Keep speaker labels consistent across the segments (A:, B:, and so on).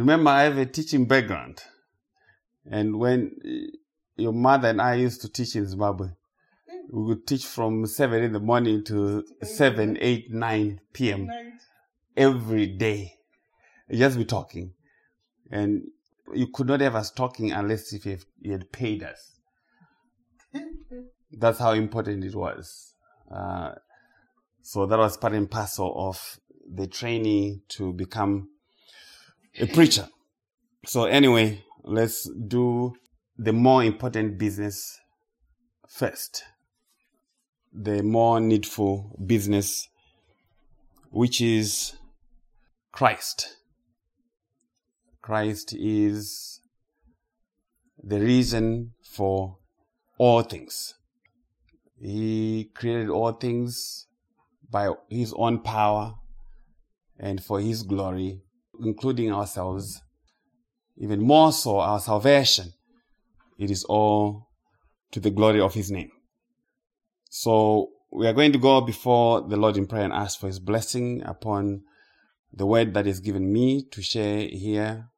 A: remember I have a teaching background. And when your mother and I used to teach in Zimbabwe, we would teach from 7 in the morning to 7, 8, 9 p.m. every day. Just be talking. And you could not have us talking unless if you, you had paid us. That's how important it was. Uh, so that was part and parcel of the training to become a preacher. So anyway, let's do the more important business first. The more needful business, which is Christ. Christ is the reason for all things. He created all things by his own power and for his glory, including ourselves, even more so our salvation. It is all to the glory of his name. So we are going to go before the Lord in prayer and ask for his blessing upon the word that is given me to share here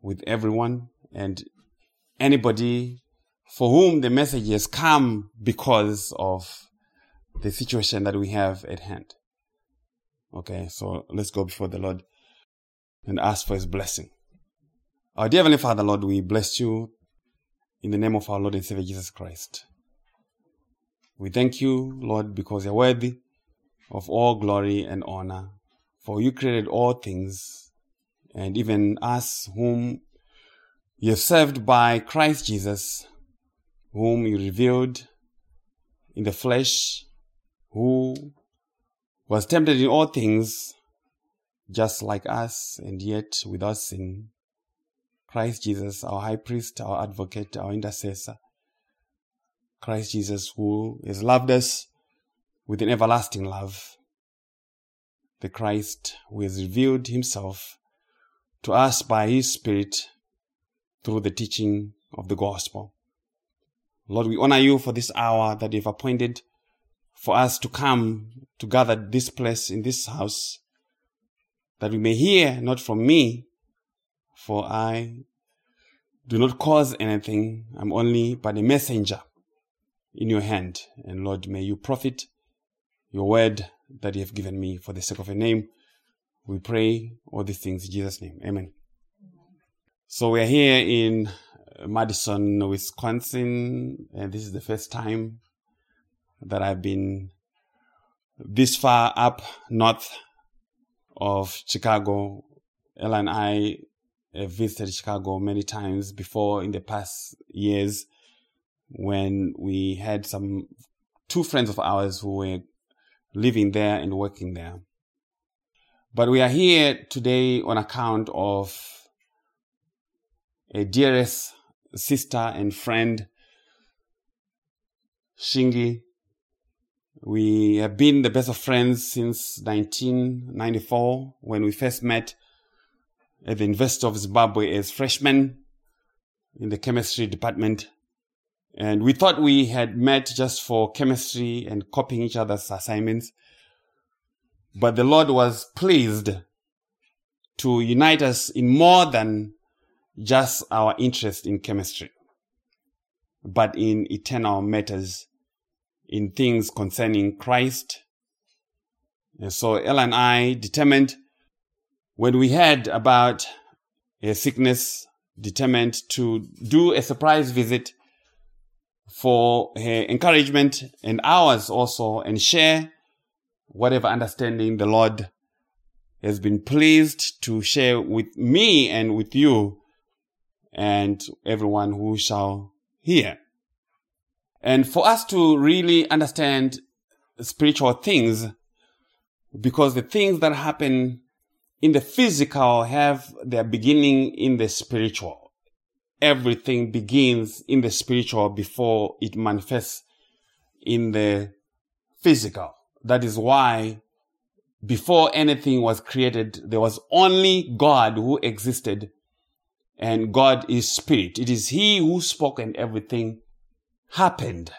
A: with everyone and anybody for whom the message has come because of the situation that we have at hand. Okay, so let's go before the Lord and ask for his blessing. Our dear Heavenly Father, Lord, we bless you in the name of our Lord and Savior Jesus Christ. We thank you, Lord, because you're worthy of all glory and honor. For you created all things, and even us whom you have served by Christ Jesus, whom you revealed in the flesh, who was tempted in all things, just like us, and yet without sin. Christ Jesus, our high priest, our advocate, our intercessor. Christ Jesus, who has loved us with an everlasting love. The Christ who has revealed himself to us by his Spirit through the teaching of the gospel. Lord, we honor you for this hour that you've appointed for us to come to gather this place in this house, that we may hear not from me, for I do not cause anything. I'm only but a messenger in your hand. And Lord, may you profit your word that you have given me for the sake of your name. We pray all these things in Jesus' name. Amen. So we are here in Madison, Wisconsin, and this is the first time that I've been this far up north of Chicago. Ella and I visited Chicago many times before in the past years when we had some two friends of ours who were living there and working there. But we are here today on account of a dearest sister and friend, Shingi. We have been the best of friends since 1994 when we first met at the University of Zimbabwe as freshmen in the chemistry department. And we thought we had met just for chemistry and copying each other's assignments. But the Lord was pleased to unite us in more than just our interest in chemistry, but in eternal matters, in things concerning Christ. And so Ella and I determined when we heard about a sickness, determined to do a surprise visit for her encouragement and ours also and share whatever understanding the Lord has been pleased to share with me and with you and everyone who shall hear. And for us to really understand spiritual things, because the things that happen in the physical have their beginning in the spiritual. Everything begins in the spiritual before it manifests in the physical. That is why before anything was created, there was only God who existed and God is spirit. It is he who spoke and everything happened.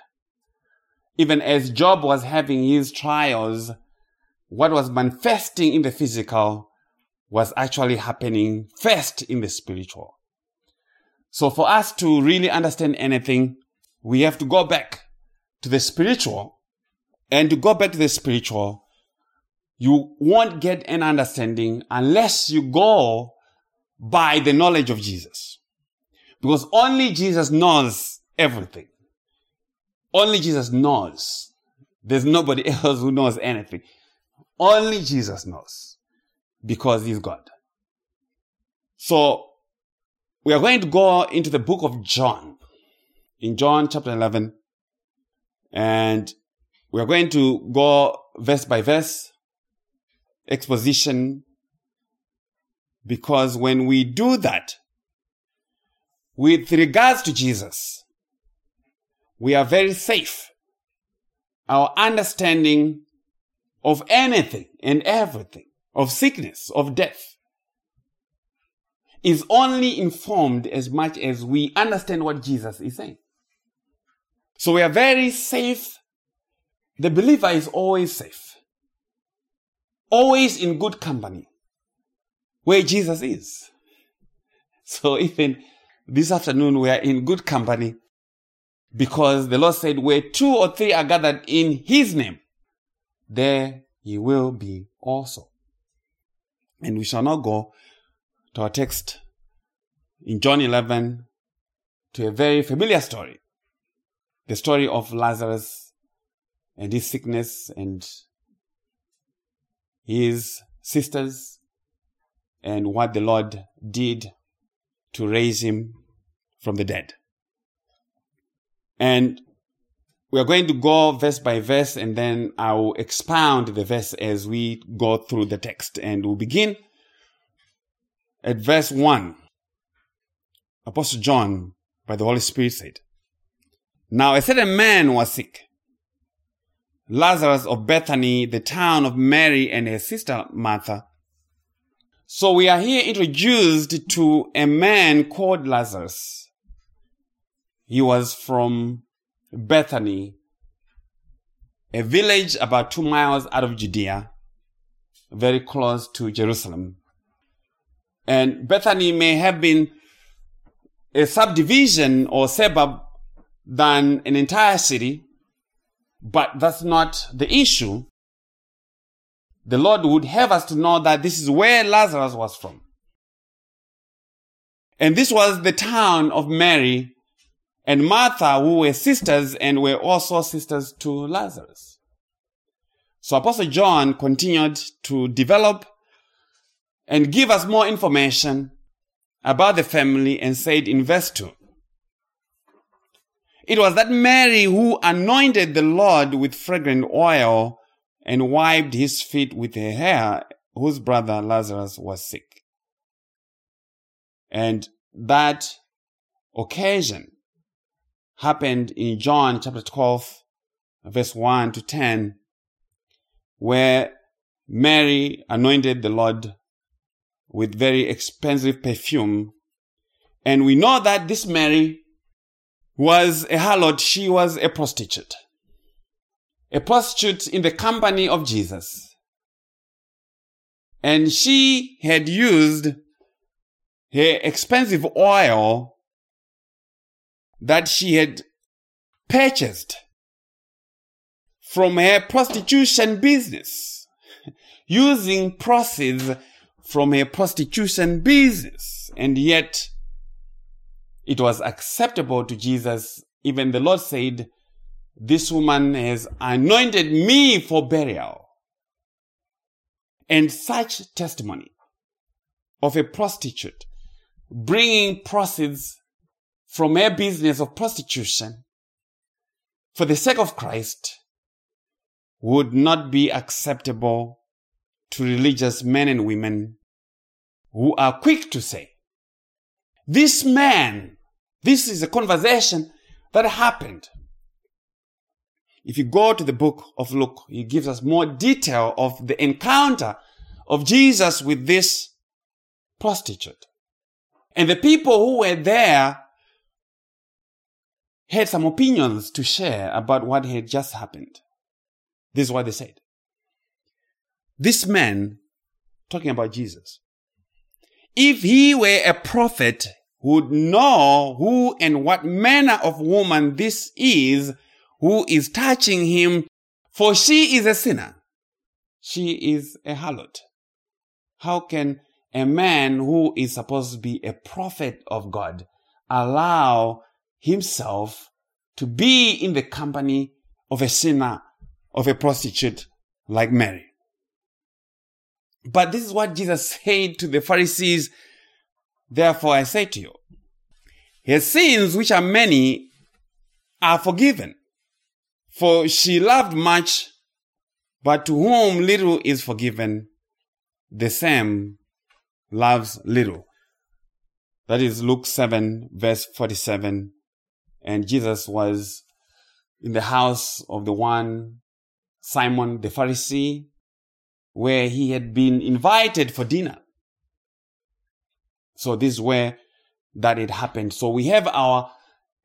A: Even as Job was having his trials, what was manifesting in the physical was actually happening first in the spiritual. So for us to really understand anything, we have to go back to the spiritual. And to go back to the spiritual, you won't get an understanding unless you go by the knowledge of Jesus. Because only Jesus knows everything. Only Jesus knows. There's nobody else who knows anything. Only Jesus knows. Because he's God. So, we are going to go into the book of John. In John chapter 11. And we are going to go verse by verse. Exposition. Because when we do that, with regards to Jesus, we are very safe. Our understanding of anything and everything, of sickness, of death, is only informed as much as we understand what Jesus is saying. So we are very safe. The believer is always safe. Always in good company where Jesus is. So even this afternoon we are in good company because the Lord said, where two or three are gathered in His name, there He will be also. And we shall now go to our text in John 11 to a very familiar story. The story of Lazarus and his sickness and his sisters and what the Lord did to raise him from the dead. And we are going to go verse by verse and then I'll expound the verse as we go through the text. And we'll begin at verse 1. Apostle John, by the Holy Spirit, said, Now a certain man was sick, Lazarus of Bethany, the town of Mary and her sister Martha. So we are here introduced to a man called Lazarus he was from Bethany, a village about two miles out of Judea, very close to Jerusalem. And Bethany may have been a subdivision or suburb than an entire city, but that's not the issue. The Lord would have us to know that this is where Lazarus was from. And this was the town of Mary and Martha, who were sisters and were also sisters to Lazarus. So Apostle John continued to develop and give us more information about the family and said in verse 2, it was that Mary who anointed the Lord with fragrant oil and wiped his feet with her hair, whose brother Lazarus was sick. And that occasion happened in John chapter 12, verse 1 to 10, where Mary anointed the Lord with very expensive perfume. And we know that this Mary was a harlot. She was a prostitute. A prostitute in the company of Jesus. And she had used her expensive oil that she had purchased from her prostitution business, using proceeds from her prostitution business. And yet, it was acceptable to Jesus. Even the Lord said, This woman has anointed me for burial. And such testimony of a prostitute bringing proceeds from a business of prostitution for the sake of Christ would not be acceptable to religious men and women who are quick to say, this man, this is a conversation that happened. If you go to the book of Luke, he gives us more detail of the encounter of Jesus with this prostitute. And the people who were there had some opinions to share about what had just happened. This is what they said. This man, talking about Jesus, if he were a prophet, would know who and what manner of woman this is who is touching him, for she is a sinner. She is a harlot. How can a man who is supposed to be a prophet of God allow himself to be in the company of a sinner, of a prostitute like Mary? But this is what Jesus said to the Pharisees. Therefore, I say to you, his sins, which are many, are forgiven. For she loved much, but to whom little is forgiven, the same loves little. That is Luke 7, verse 47. And Jesus was in the house of the one Simon the Pharisee, where he had been invited for dinner. So this is where that it happened. So we have our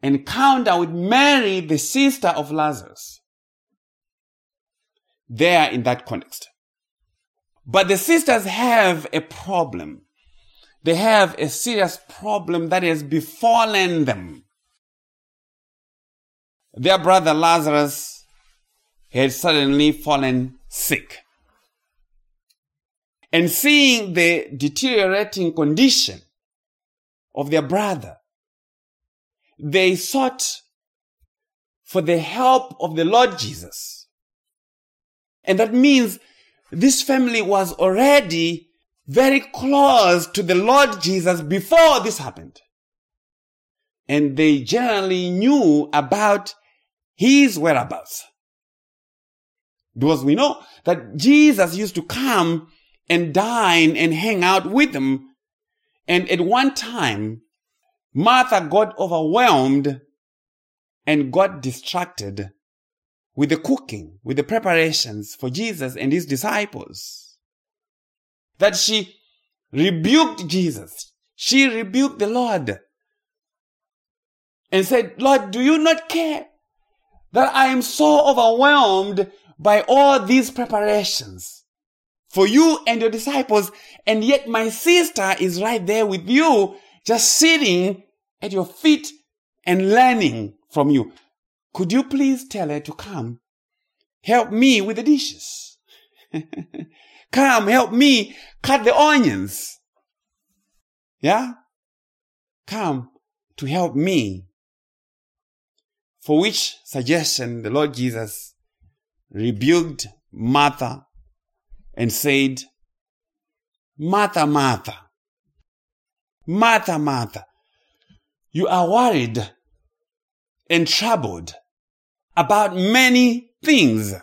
A: encounter with Mary, the sister of Lazarus. There in that context. But the sisters have a problem. They have a serious problem that has befallen them. Their brother Lazarus had suddenly fallen sick. And seeing the deteriorating condition of their brother, they sought for the help of the Lord Jesus. And that means this family was already very close to the Lord Jesus before this happened. And they generally knew about his whereabouts. Because we know that Jesus used to come and dine and hang out with them. And at one time, Martha got overwhelmed and got distracted with the cooking, with the preparations for Jesus and his disciples. That she rebuked Jesus. She rebuked the Lord and said, Lord, do you not care that I am so overwhelmed by all these preparations for you and your disciples, and yet my sister is right there with you, just sitting at your feet and learning from you. Could you please tell her to come? Help me with the dishes. come, help me cut the onions. Yeah? Come to help me. For which suggestion the Lord Jesus rebuked Martha and said, Martha, Martha, Martha, Martha, you are worried and troubled about many things.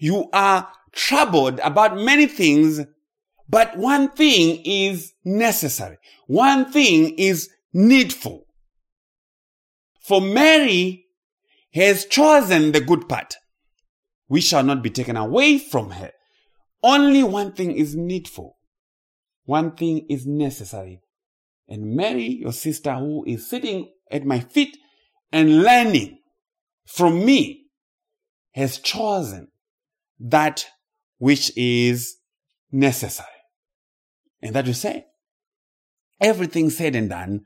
A: You are troubled about many things, but one thing is necessary. One thing is needful. For Mary has chosen the good part. We shall not be taken away from her. Only one thing is needful. One thing is necessary. And Mary, your sister, who is sitting at my feet and learning from me has chosen that which is necessary. And that you say, everything said and done,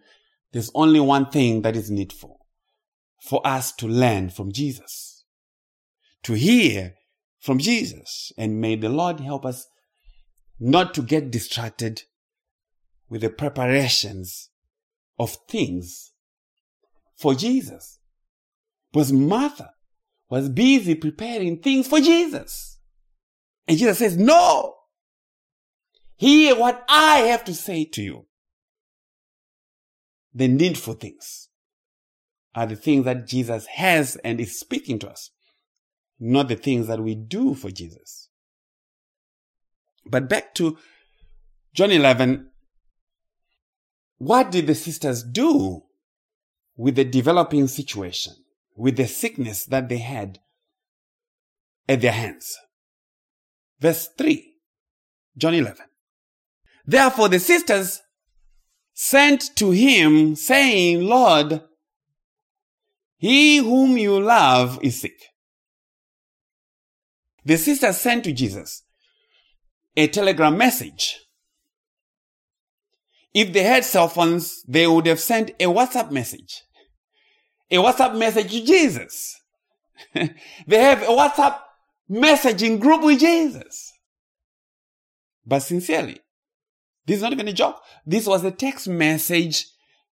A: there's only one thing that is needful for us to learn from Jesus, to hear from Jesus. And may the Lord help us not to get distracted with the preparations of things for Jesus. Because Martha was busy preparing things for Jesus. And Jesus says, no. Hear what I have to say to you. The needful things are the things that Jesus has and is speaking to us, not the things that we do for Jesus. But back to John 11. What did the sisters do with the developing situation, with the sickness that they had at their hands. Verse 3, John 11. Therefore the sisters sent to him saying, Lord, he whom you love is sick. The sisters sent to Jesus a telegram message if they had cell phones, they would have sent a WhatsApp message. A WhatsApp message to Jesus. they have a WhatsApp messaging group with Jesus. But sincerely, this is not even a joke. This was a text message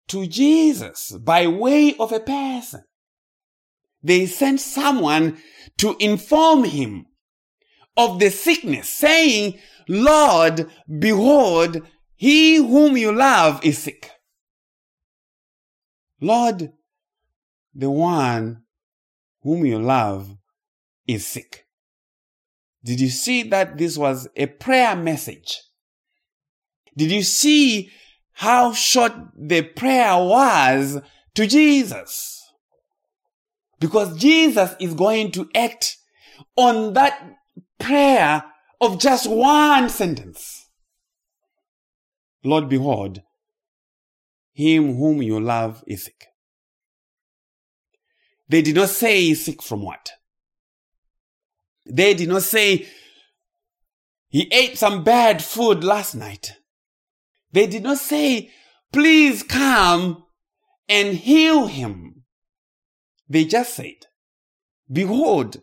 A: to Jesus by way of a person. They sent someone to inform him of the sickness, saying, Lord, behold, he whom you love is sick. Lord, the one whom you love is sick. Did you see that this was a prayer message? Did you see how short the prayer was to Jesus? Because Jesus is going to act on that prayer of just one sentence. Lord, behold, him whom you love is sick. They did not say sick from what? They did not say he ate some bad food last night. They did not say, please come and heal him. They just said, behold,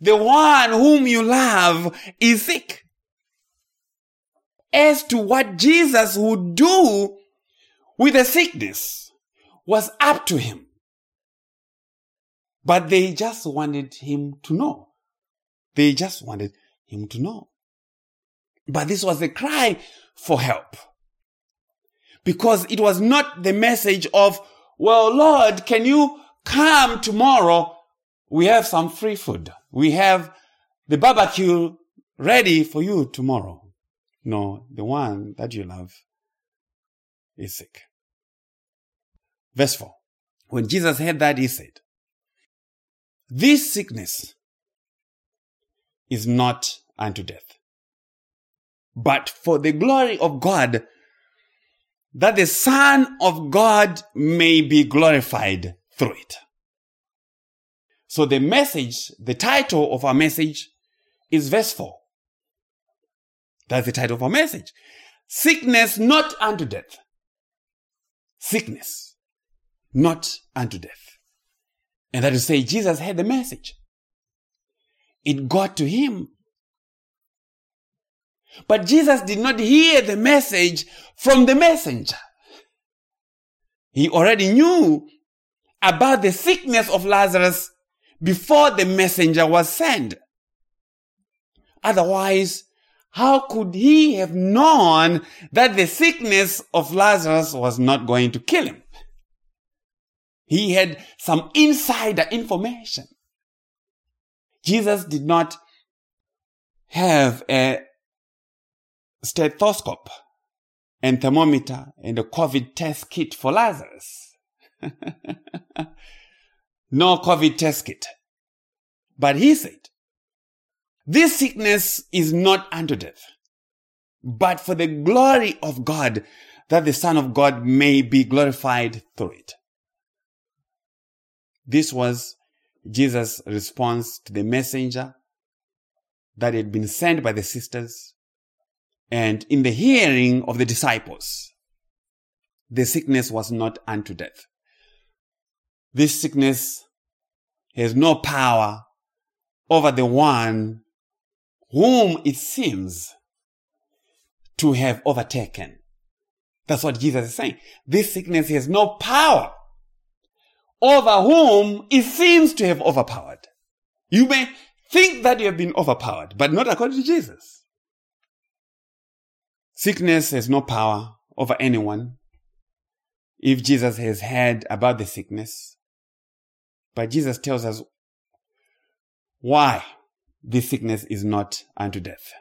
A: the one whom you love is sick. As to what Jesus would do with the sickness was up to him. But they just wanted him to know. They just wanted him to know. But this was a cry for help. Because it was not the message of, well, Lord, can you come tomorrow? We have some free food. We have the barbecue ready for you tomorrow. No, the one that you love is sick. Verse 4. When Jesus heard that, he said, This sickness is not unto death, but for the glory of God, that the Son of God may be glorified through it. So the message, the title of our message is verse 4. That's the title of our message. Sickness not unto death. Sickness not unto death. And that is to say, Jesus had the message. It got to him but Jesus did not hear the message from the messenger. He already knew about the sickness of Lazarus before the messenger was sent. Otherwise, how could he have known that the sickness of Lazarus was not going to kill him? He had some insider information. Jesus did not have a stethoscope and thermometer and a COVID test kit for Lazarus. no COVID test kit. But he said, this sickness is not unto death, but for the glory of God, that the Son of God may be glorified through it. This was Jesus' response to the messenger that had been sent by the sisters and in the hearing of the disciples, the sickness was not unto death. This sickness has no power over the one whom it seems to have overtaken. That's what Jesus is saying. This sickness has no power over whom it seems to have overpowered. You may think that you have been overpowered, but not according to Jesus. Sickness has no power over anyone if Jesus has heard about the sickness. But Jesus tells us why this sickness is not unto death.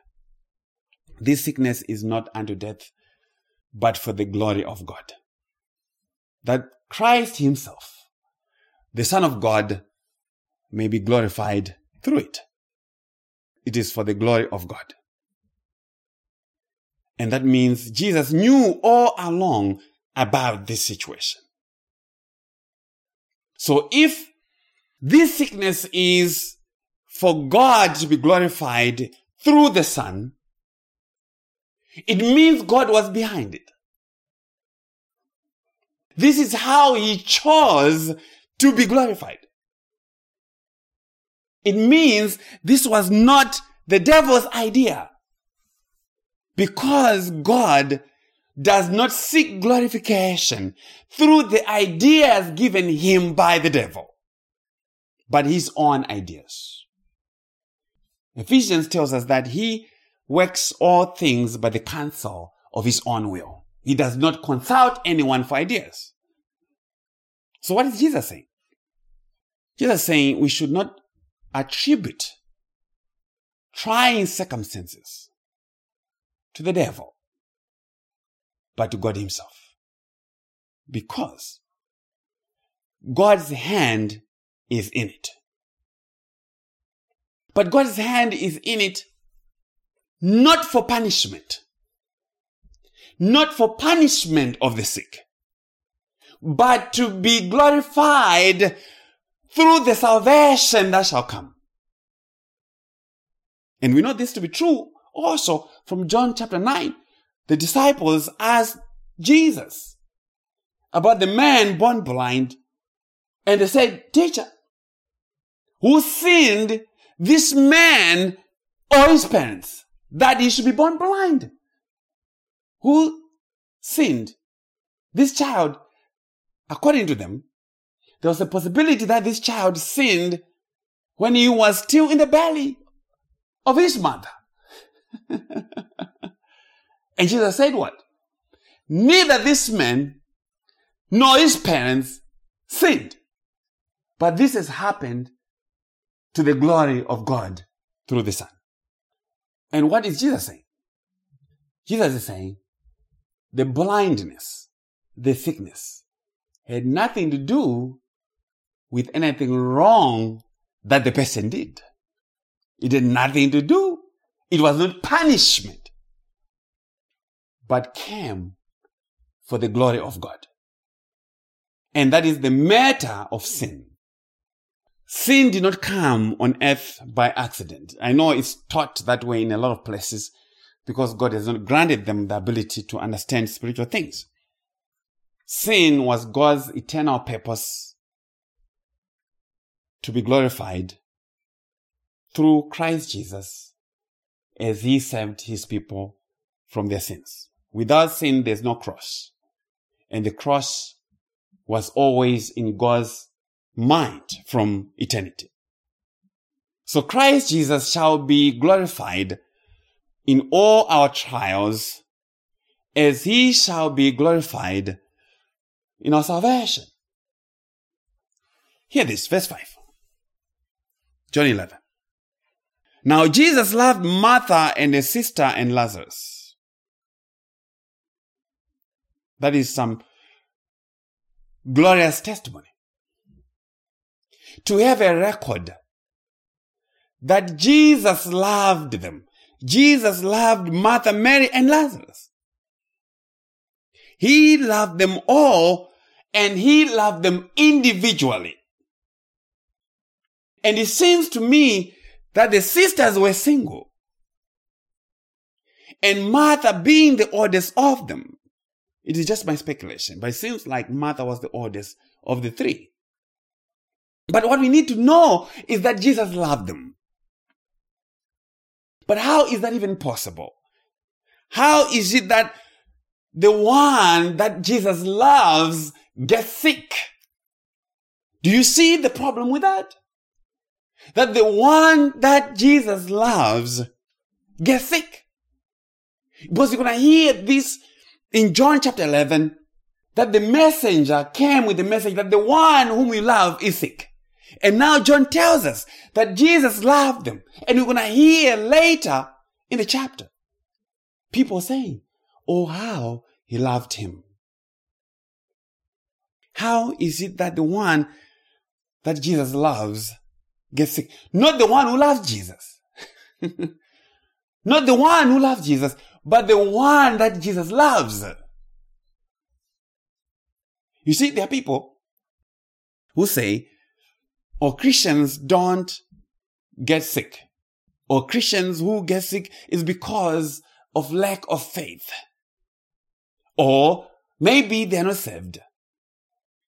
A: This sickness is not unto death, but for the glory of God. That Christ Himself, the Son of God, may be glorified through it. It is for the glory of God. And that means Jesus knew all along about this situation. So if this sickness is for God to be glorified through the Son, it means God was behind it. This is how he chose to be glorified. It means this was not the devil's idea. Because God does not seek glorification through the ideas given him by the devil, but his own ideas. Ephesians tells us that he works all things by the counsel of his own will. He does not consult anyone for ideas. So what is Jesus saying? Jesus is saying we should not attribute trying circumstances to the devil, but to God Himself. Because God's hand is in it. But God's hand is in it not for punishment, not for punishment of the sick, but to be glorified through the salvation that shall come. And we know this to be true also from John chapter 9. The disciples asked Jesus about the man born blind, and they said, Teacher, who sinned this man or his parents that he should be born blind? Who sinned this child? According to them, there was a possibility that this child sinned when he was still in the belly of his mother. and Jesus said what? Neither this man nor his parents sinned. But this has happened to the glory of God through the Son. And what is Jesus saying? Jesus is saying the blindness, the sickness had nothing to do with anything wrong that the person did. It had nothing to do. It was not punishment, but came for the glory of God. And that is the matter of sin. Sin did not come on earth by accident. I know it's taught that way in a lot of places because God has not granted them the ability to understand spiritual things. Sin was God's eternal purpose to be glorified through Christ Jesus as he saved his people from their sins. Without sin, there's no cross. And the cross was always in God's mind from eternity. So Christ Jesus shall be glorified in all our trials as he shall be glorified in our salvation. Hear this, verse 5. John 11. Now Jesus loved Martha and his sister and Lazarus. That is some glorious testimony. To have a record that Jesus loved them. Jesus loved Martha, Mary, and Lazarus. He loved them all and he loved them individually. And it seems to me that the sisters were single. And Martha being the oldest of them. It is just my speculation, but it seems like Martha was the oldest of the three. But what we need to know is that Jesus loved them. But how is that even possible? How is it that the one that Jesus loves gets sick? Do you see the problem with that? that the one that Jesus loves gets sick. Because you're going to hear this in John chapter 11 that the messenger came with the message that the one whom we love is sick. And now John tells us that Jesus loved them. And we're going to hear later in the chapter people saying, Oh, how he loved him. How is it that the one that Jesus loves get sick. Not the one who loves Jesus. Not the one who loves Jesus, but the one that Jesus loves. You see, there are people who say, or Christians don't get sick. Or Christians who get sick is because of lack of faith. Or maybe they're not saved.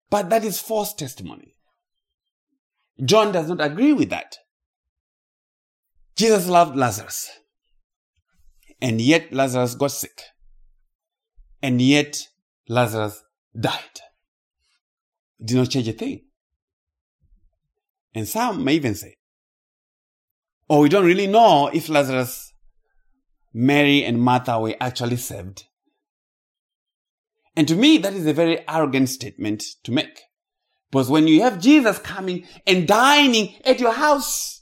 A: But that is false testimony. John does not agree with that. Jesus loved Lazarus. And yet Lazarus got sick. And yet Lazarus died. It did not change a thing. And some may even say, oh, we don't really know if Lazarus, Mary, and Martha were actually saved. And to me, that is a very arrogant statement to make. Because when you have Jesus coming and dining at your house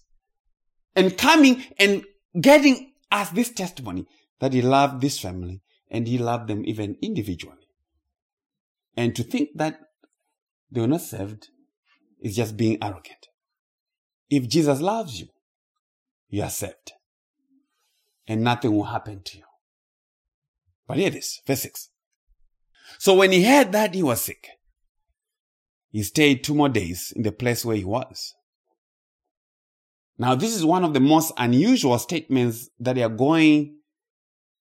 A: and coming and getting us this testimony that he loved this family and he loved them even individually. And to think that they were not saved is just being arrogant. If Jesus loves you, you are saved. And nothing will happen to you. But hear this, verse 6. So when he heard that he was sick, he stayed two more days in the place where he was. Now, this is one of the most unusual statements that you are going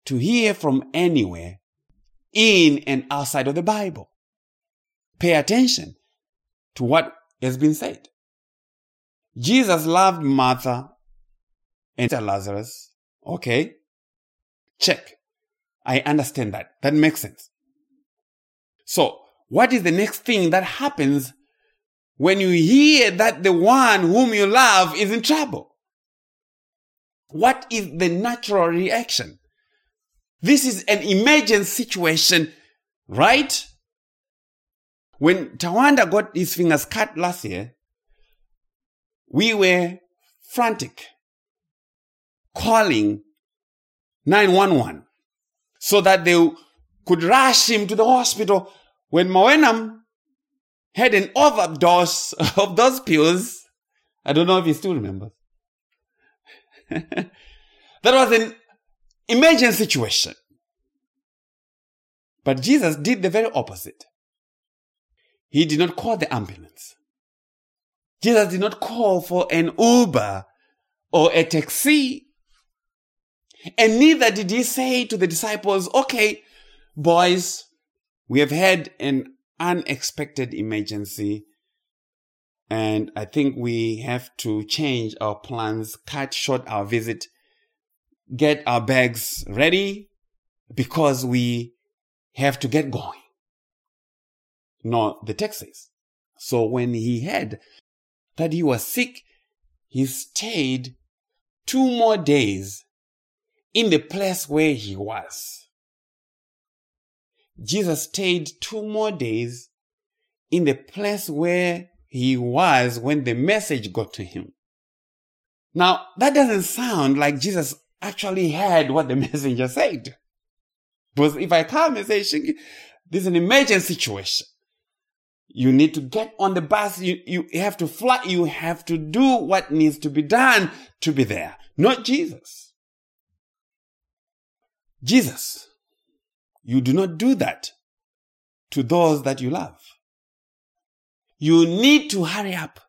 A: to hear from anywhere in and outside of the Bible. Pay attention to what has been said. Jesus loved Martha and Lazarus. Okay. Check. I understand that. That makes sense. So, what is the next thing that happens when you hear that the one whom you love is in trouble? What is the natural reaction? This is an emergent situation, right? When Tawanda got his fingers cut last year, we were frantic, calling 911 so that they could rush him to the hospital. When Moenam had an overdose of those pills, I don't know if he still remembers. that was an emergency situation. But Jesus did the very opposite. He did not call the ambulance. Jesus did not call for an Uber or a taxi. And neither did he say to the disciples, okay, boys, we have had an unexpected emergency. And I think we have to change our plans, cut short our visit, get our bags ready because we have to get going. No, the says. So when he heard that he was sick, he stayed two more days in the place where he was. Jesus stayed two more days in the place where he was when the message got to him. Now, that doesn't sound like Jesus actually heard what the messenger said. Because if I come and say, this is an emergency situation, you need to get on the bus. You, you have to fly. You have to do what needs to be done to be there. Not Jesus. Jesus, you do not do that to those that you love. You need to hurry up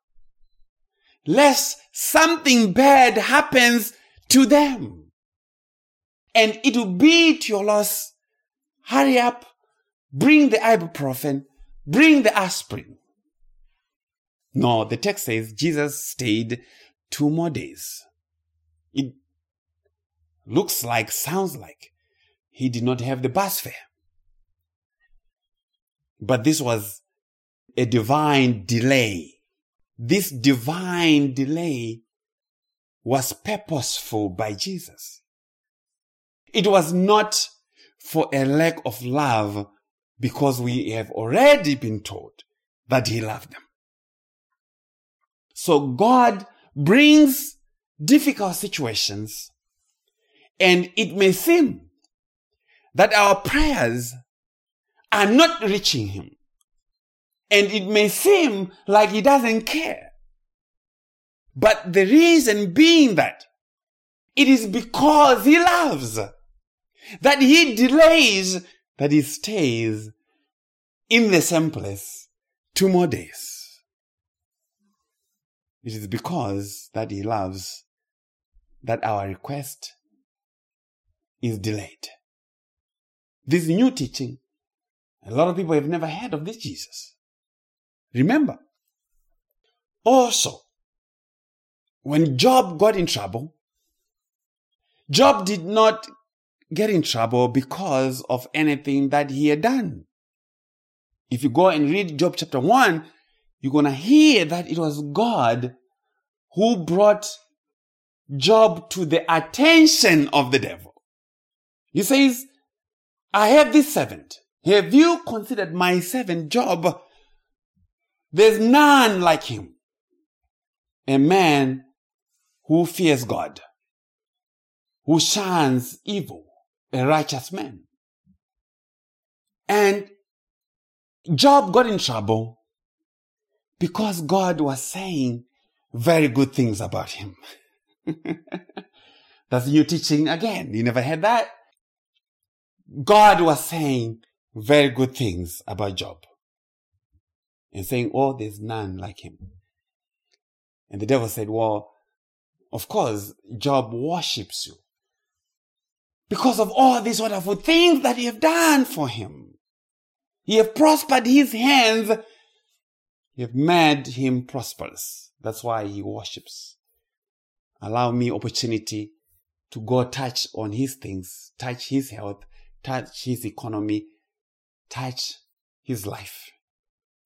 A: lest something bad happens to them. And it will be to your loss. Hurry up, bring the ibuprofen, Bring the aspirin. No, the text says Jesus stayed two more days. It looks like, sounds like he did not have the bus fare. But this was a divine delay. This divine delay was purposeful by Jesus. It was not for a lack of love because we have already been told that he loved them. So God brings difficult situations and it may seem that our prayers are not reaching him. And it may seem like he doesn't care. But the reason being that it is because he loves that he delays that he stays in the same place two more days. It is because that he loves that our request is delayed. This new teaching, a lot of people have never heard of this Jesus. Remember, also, when Job got in trouble, Job did not get in trouble because of anything that he had done. If you go and read Job chapter 1, you're going to hear that it was God who brought Job to the attention of the devil. He says, I have this servant. Have you considered my servant Job? There's none like him. A man who fears God, who shuns evil, a righteous man. And Job got in trouble because God was saying very good things about him. That's new teaching again. You never heard that? God was saying very good things about Job and saying, Oh, there's none like him. And the devil said, Well, of course, Job worships you because of all these wonderful things that you have done for him. You have prospered his hands. You have made him prosperous. That's why he worships. Allow me opportunity to go touch on his things, touch his health, touch his economy, touch his life,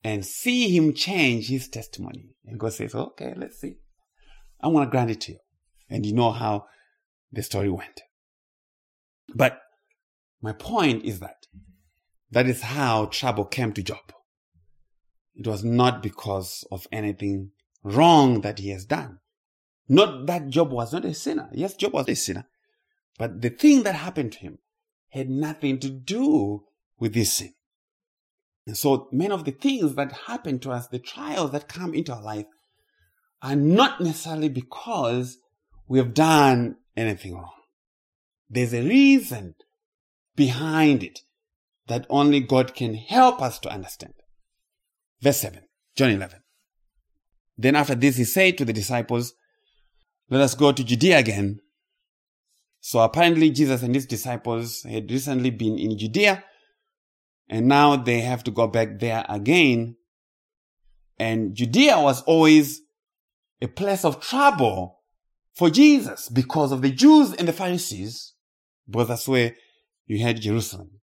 A: and see him change his testimony. And God says, okay, let's see. I'm going to grant it to you. And you know how the story went. But my point is that that is how trouble came to Job. It was not because of anything wrong that he has done. Not that Job was not a sinner. Yes, Job was a sinner. But the thing that happened to him had nothing to do with this sin. And so many of the things that happen to us, the trials that come into our life, are not necessarily because we have done anything wrong. There's a reason behind it that only God can help us to understand. Verse 7, John 11. Then after this, he said to the disciples, Let us go to Judea again. So apparently, Jesus and his disciples had recently been in Judea, and now they have to go back there again. And Judea was always a place of trouble for Jesus because of the Jews and the Pharisees, because that's where you had Jerusalem.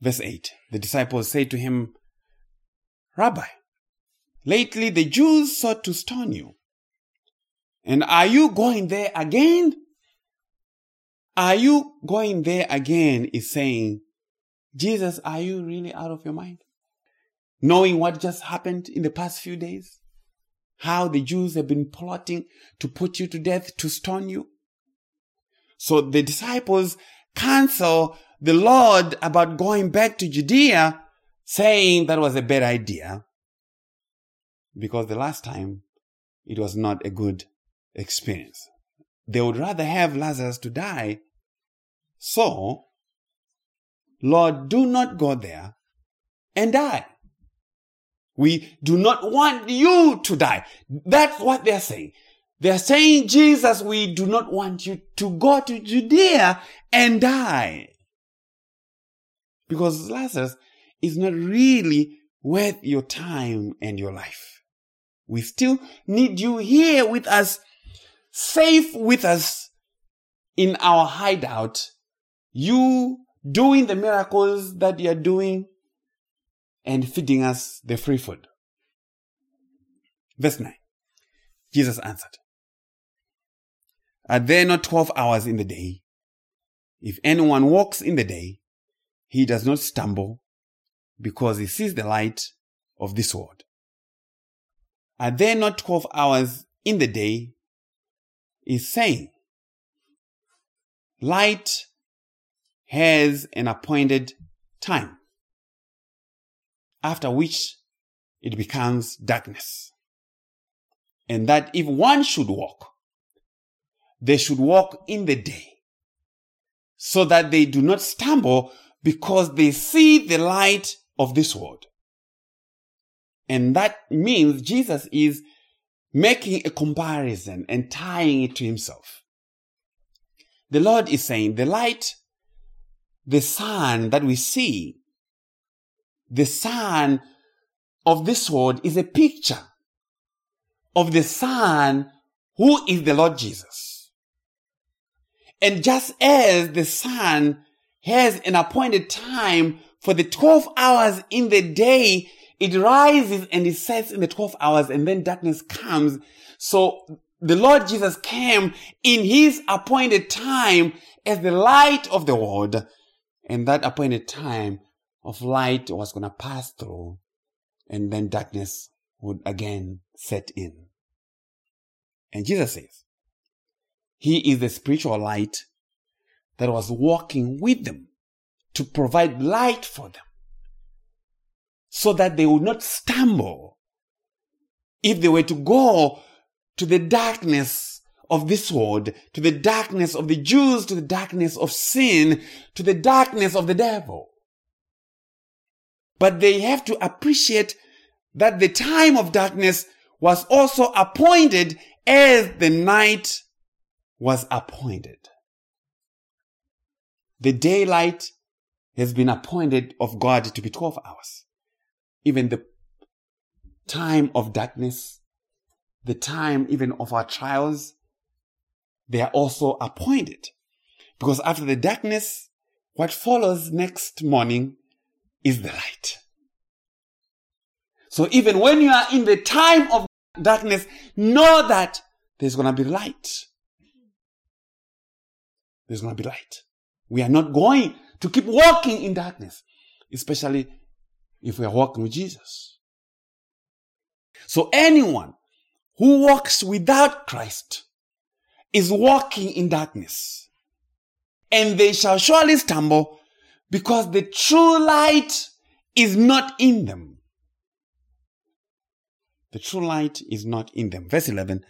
A: Verse 8 The disciples say to him, Rabbi, lately the Jews sought to stone you. And are you going there again? Are you going there again? Is saying, Jesus, are you really out of your mind? Knowing what just happened in the past few days? How the Jews have been plotting to put you to death, to stone you? So the disciples cancel the Lord about going back to Judea, saying that was a bad idea. Because the last time it was not a good experience. They would rather have Lazarus to die. So, Lord, do not go there and die. We do not want you to die. That's what they're saying. They're saying, Jesus, we do not want you to go to Judea and die. Because Lazarus is not really worth your time and your life. We still need you here with us, safe with us in our hideout. You doing the miracles that you're doing and feeding us the free food. Verse 9. Jesus answered, Are there not 12 hours in the day? If anyone walks in the day, he does not stumble because he sees the light of this world. Are there not 12 hours in the day? Is saying, light has an appointed time after which it becomes darkness. And that if one should walk, they should walk in the day so that they do not stumble because they see the light of this world. And that means Jesus is making a comparison and tying it to himself. The Lord is saying the light, the sun that we see the sun of this world is a picture of the Son who is the Lord Jesus. And just as the sun has an appointed time for the 12 hours in the day, it rises and it sets in the 12 hours and then darkness comes. So the Lord Jesus came in his appointed time as the light of the world. And that appointed time of light was going to pass through and then darkness would again set in. And Jesus says, He is the spiritual light that was walking with them to provide light for them so that they would not stumble if they were to go to the darkness of this world, to the darkness of the Jews, to the darkness of sin, to the darkness of the devil. But they have to appreciate that the time of darkness was also appointed as the night was appointed. The daylight has been appointed of God to be 12 hours. Even the time of darkness, the time even of our trials, they are also appointed. Because after the darkness, what follows next morning is the light. So even when you are in the time of darkness, know that there's going to be light. There's going to be light. We are not going to keep walking in darkness, especially if we are walking with Jesus. So anyone who walks without Christ is walking in darkness. And they shall surely stumble because the true light is not in them. The true light is not in them. Verse 11.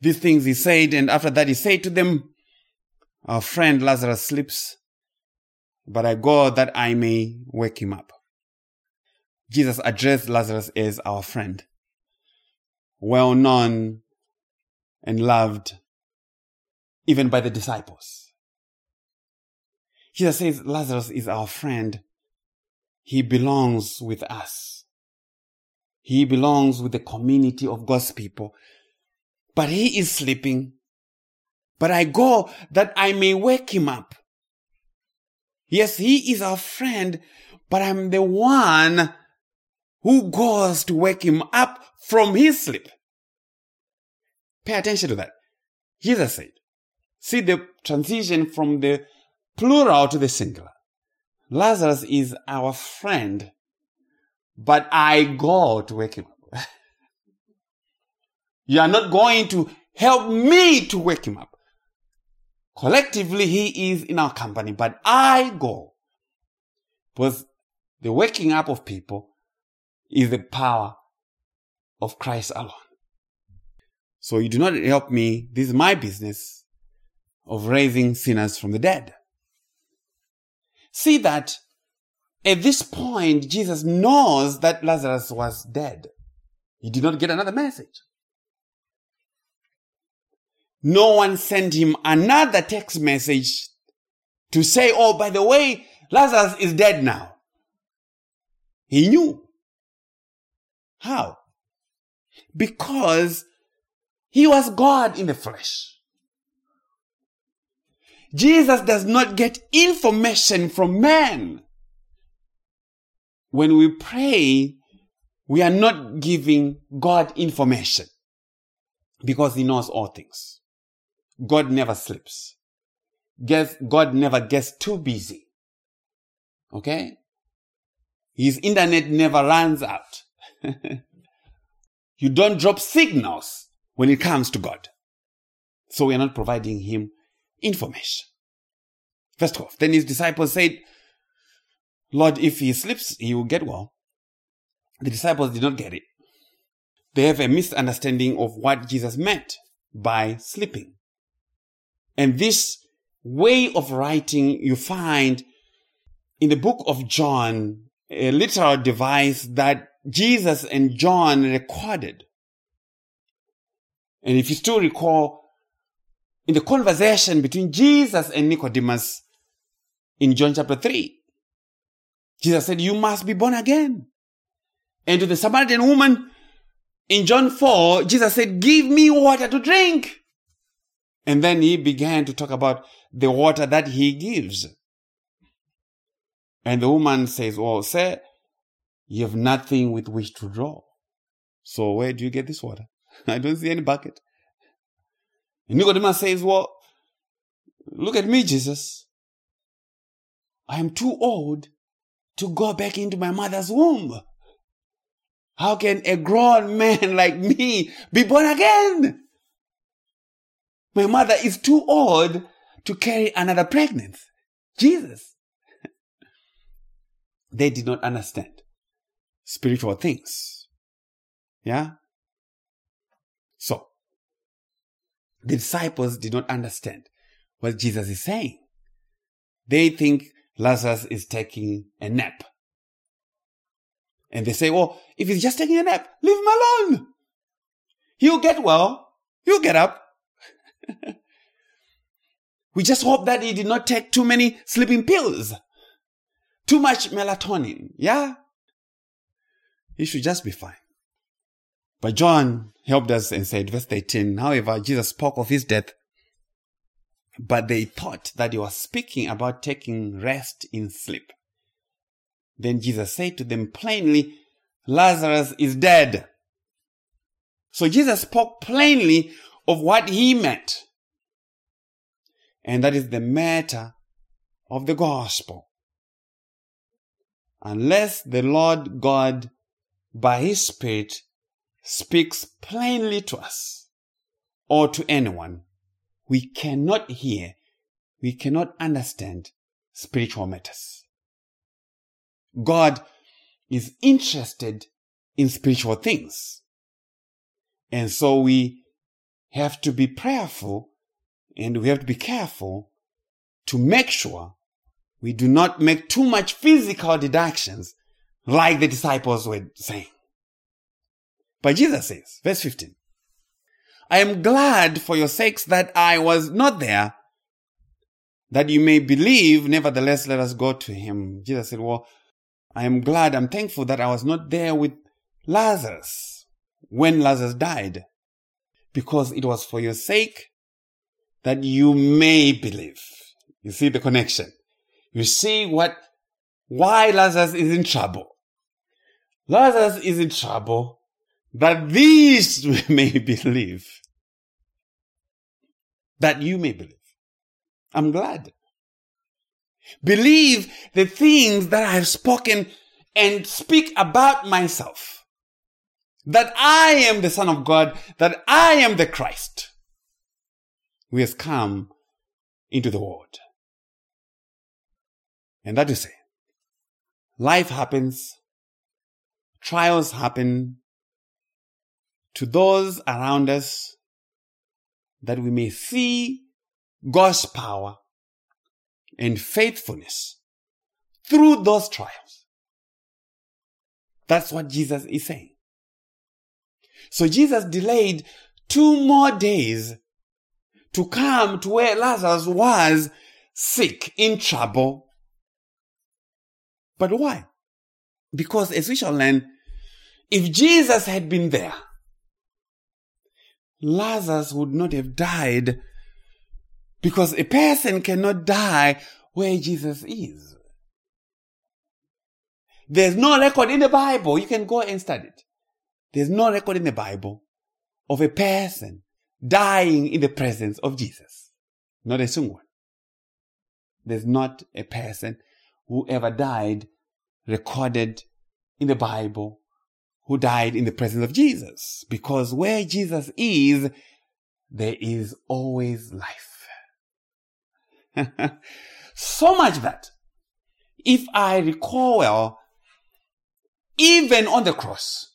A: These things he said, and after that he said to them, Our friend Lazarus sleeps, but I go that I may wake him up. Jesus addressed Lazarus as our friend, well known and loved even by the disciples. Jesus says Lazarus is our friend. He belongs with us. He belongs with the community of God's people. But he is sleeping. But I go that I may wake him up. Yes, he is our friend, but I'm the one who goes to wake him up from his sleep. Pay attention to that. Jesus said, see the transition from the plural to the singular. Lazarus is our friend, but I go to wake him up. you are not going to help me to wake him up. Collectively, he is in our company, but I go. Because the waking up of people is the power of Christ alone. So you do not help me. This is my business of raising sinners from the dead. See that at this point, Jesus knows that Lazarus was dead. He did not get another message. No one sent him another text message to say, Oh, by the way, Lazarus is dead now. He knew. How? Because he was God in the flesh. Jesus does not get information from man. When we pray, we are not giving God information because he knows all things. God never sleeps. God never gets too busy. Okay? His internet never runs out. you don't drop signals when it comes to God. So we are not providing him information. Verse 12. Then his disciples said, Lord, if he sleeps, he will get well. The disciples did not get it. They have a misunderstanding of what Jesus meant by sleeping. And this way of writing you find in the book of John, a literal device that Jesus and John recorded. And if you still recall, in the conversation between Jesus and Nicodemus in John chapter 3, Jesus said, You must be born again. And to the Samaritan woman in John 4, Jesus said, give me water to drink. And then he began to talk about the water that he gives. And the woman says, well, sir, you have nothing with which to draw. So where do you get this water? I don't see any bucket. And Nicodemus says, well, look at me, Jesus. I am too old to go back into my mother's womb. How can a grown man like me be born again? My mother is too old to carry another pregnancy. Jesus. they did not understand spiritual things. Yeah? So, the disciples did not understand what Jesus is saying. They think Lazarus is taking a nap. And they say, well, if he's just taking a nap, leave him alone. He'll get well. He'll get up. We just hope that he did not take too many sleeping pills. Too much melatonin. Yeah? He should just be fine. But John helped us and said, verse 18, however, Jesus spoke of his death, but they thought that he was speaking about taking rest in sleep. Then Jesus said to them plainly, Lazarus is dead. So Jesus spoke plainly of what he meant. And that is the matter of the gospel. Unless the Lord God, by his Spirit, speaks plainly to us or to anyone, we cannot hear, we cannot understand spiritual matters. God is interested in spiritual things. And so we have to be prayerful and we have to be careful to make sure we do not make too much physical deductions like the disciples were saying. But Jesus says, verse 15, I am glad for your sakes that I was not there, that you may believe. Nevertheless, let us go to him. Jesus said, well, I am glad, I'm thankful that I was not there with Lazarus when Lazarus died, because it was for your sake that you may believe. You see the connection. You see what, why Lazarus is in trouble. Lazarus is in trouble that these may believe. That you may believe. I'm glad. Believe the things that I have spoken and speak about myself. That I am the Son of God, that I am the Christ who has come into the world. And that is say, life happens, trials happen to those around us that we may see God's power and faithfulness through those trials. That's what Jesus is saying. So Jesus delayed two more days to come to where Lazarus was sick, in trouble. But why? Because as we shall learn, if Jesus had been there, Lazarus would not have died because a person cannot die where Jesus is. There's no record in the Bible. You can go and study it. There's no record in the Bible of a person dying in the presence of Jesus. Not a single one. There's not a person who ever died recorded in the Bible who died in the presence of Jesus. Because where Jesus is, there is always life. so much that if I recall well, even on the cross,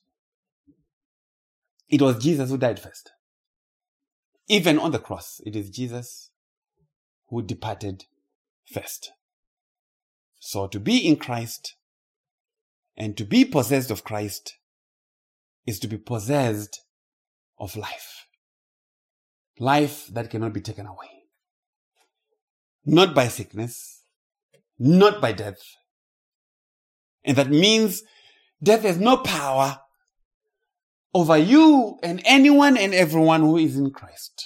A: it was Jesus who died first. Even on the cross, it is Jesus who departed first. So to be in Christ and to be possessed of Christ is to be possessed of life. Life that cannot be taken away not by sickness, not by death. And that means Death has no power over you and anyone and everyone who is in Christ.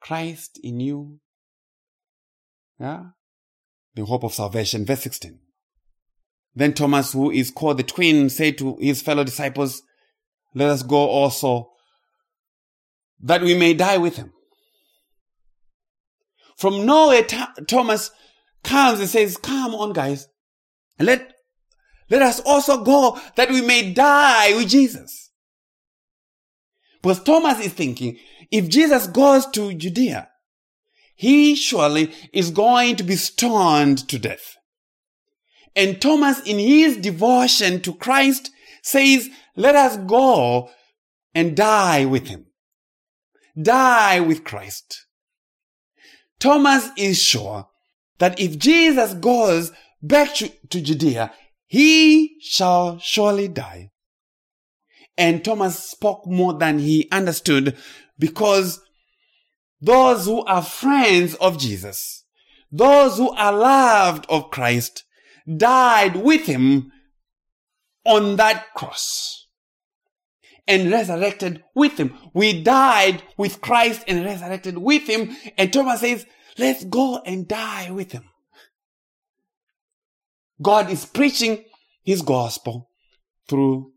A: Christ in you. Yeah. The hope of salvation. Verse 16. Then Thomas, who is called the twin, said to his fellow disciples, let us go also that we may die with him. From nowhere, Thomas comes and says, come on guys. Let, let us also go that we may die with Jesus. Because Thomas is thinking, if Jesus goes to Judea, he surely is going to be stoned to death. And Thomas, in his devotion to Christ, says, let us go and die with him. Die with Christ. Thomas is sure that if Jesus goes back to, to Judea, he shall surely die. And Thomas spoke more than he understood because those who are friends of Jesus, those who are loved of Christ, died with him on that cross and resurrected with him. We died with Christ and resurrected with him. And Thomas says, let's go and die with him. God is preaching his gospel through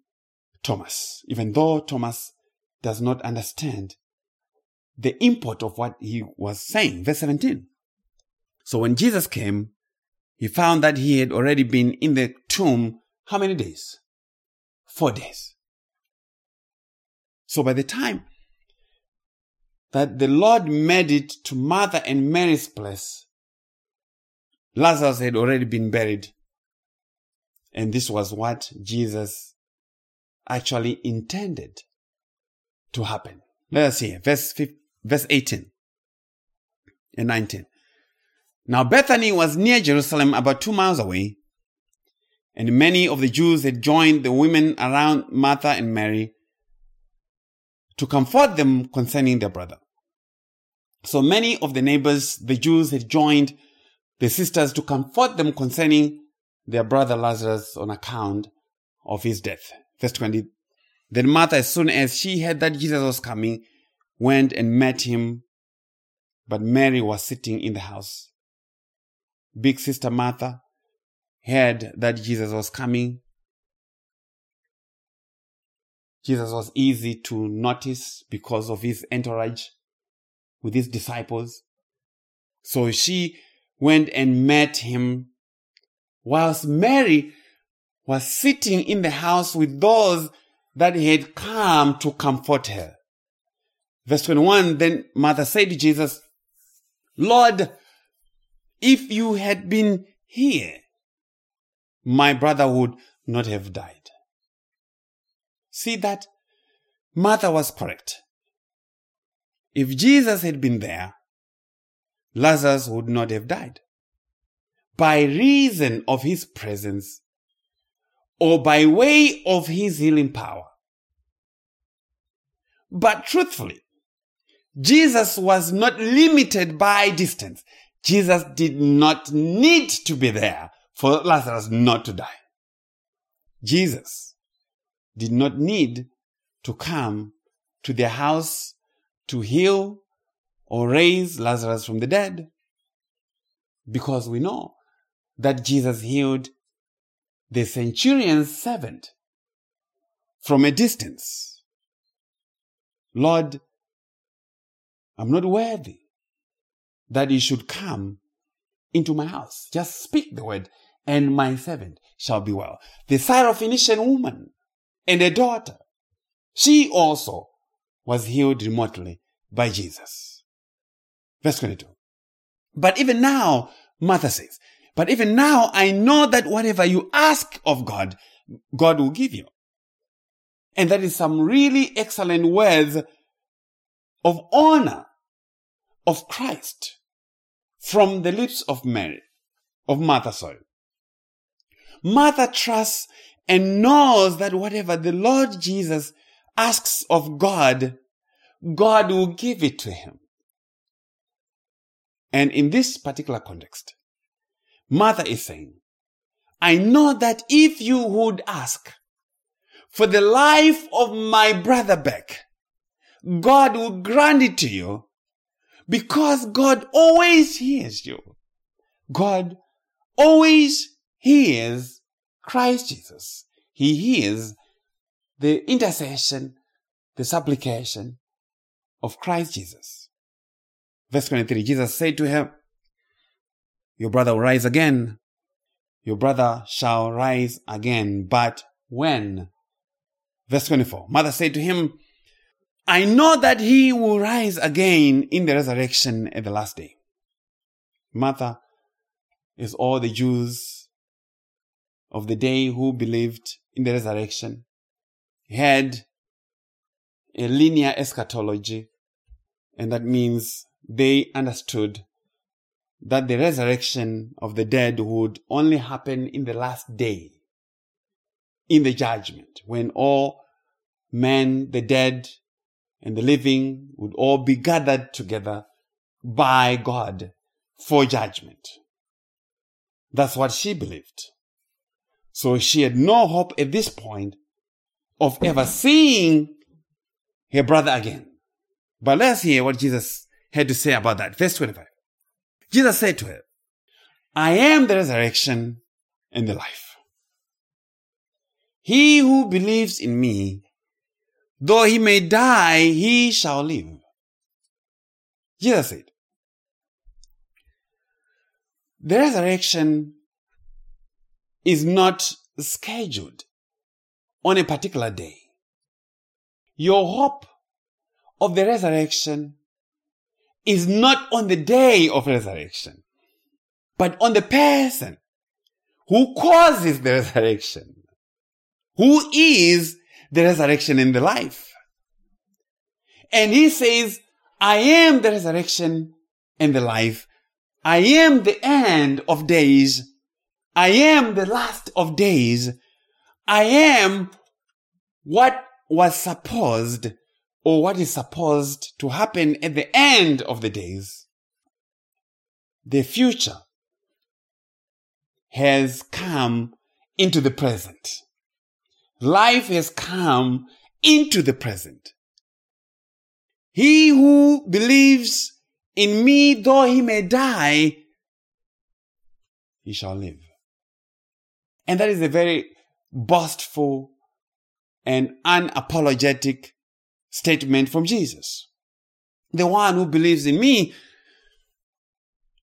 A: Thomas, even though Thomas does not understand the import of what he was saying. Verse 17. So when Jesus came, he found that he had already been in the tomb how many days? Four days. So by the time that the Lord made it to Martha and Mary's place, Lazarus had already been buried. And this was what Jesus actually intended to happen. Let us see verse, 15, verse 18 and 19. Now Bethany was near Jerusalem, about two miles away, and many of the Jews had joined the women around Martha and Mary to comfort them concerning their brother. So many of the neighbors, the Jews, had joined the sisters to comfort them concerning their brother Lazarus on account of his death. Verse 20. Then Martha, as soon as she heard that Jesus was coming, went and met him, but Mary was sitting in the house. Big sister Martha heard that Jesus was coming. Jesus was easy to notice because of his entourage with his disciples. So she went and met him whilst Mary was sitting in the house with those that had come to comfort her. Verse 21, then Martha said to Jesus, Lord, if you had been here, my brother would not have died. See that? Martha was correct. If Jesus had been there, Lazarus would not have died. By reason of his presence or by way of his healing power. But truthfully, Jesus was not limited by distance. Jesus did not need to be there for Lazarus not to die. Jesus did not need to come to their house to heal or raise Lazarus from the dead because we know that Jesus healed the centurion's servant from a distance. Lord, I'm not worthy that you should come into my house. Just speak the word, and my servant shall be well. The Syrophoenician woman and a daughter, she also was healed remotely by Jesus. Verse 22. But even now, Martha says, but even now I know that whatever you ask of God, God will give you. And that is some really excellent words of honor of Christ from the lips of Mary, of Martha, sorry. Martha trusts and knows that whatever the Lord Jesus asks of God, God will give it to him. And in this particular context, Martha is saying, I know that if you would ask for the life of my brother Beck, God will grant it to you because God always hears you. God always hears Christ Jesus. He hears the intercession, the supplication of Christ Jesus. Verse 23, Jesus said to him, Your brother will rise again. Your brother shall rise again. But when? Verse 24, Martha said to him, I know that he will rise again in the resurrection at the last day. Martha is all the Jews of the day who believed in the resurrection, had a linear eschatology, and that means they understood that the resurrection of the dead would only happen in the last day, in the judgment, when all men, the dead, and the living would all be gathered together by God for judgment. That's what she believed. So she had no hope at this point of ever seeing her brother again. But let's hear what Jesus had to say about that. Verse 25. Jesus said to her, I am the resurrection and the life. He who believes in me, though he may die, he shall live. Jesus said, the resurrection is not scheduled on a particular day. Your hope of the resurrection is not on the day of resurrection, but on the person who causes the resurrection, who is the resurrection in the life. And he says, I am the resurrection and the life. I am the end of days. I am the last of days. I am what was supposed or what is supposed to happen at the end of the days. The future has come into the present. Life has come into the present. He who believes in me, though he may die, he shall live. And that is a very boastful and unapologetic statement from Jesus. The one who believes in me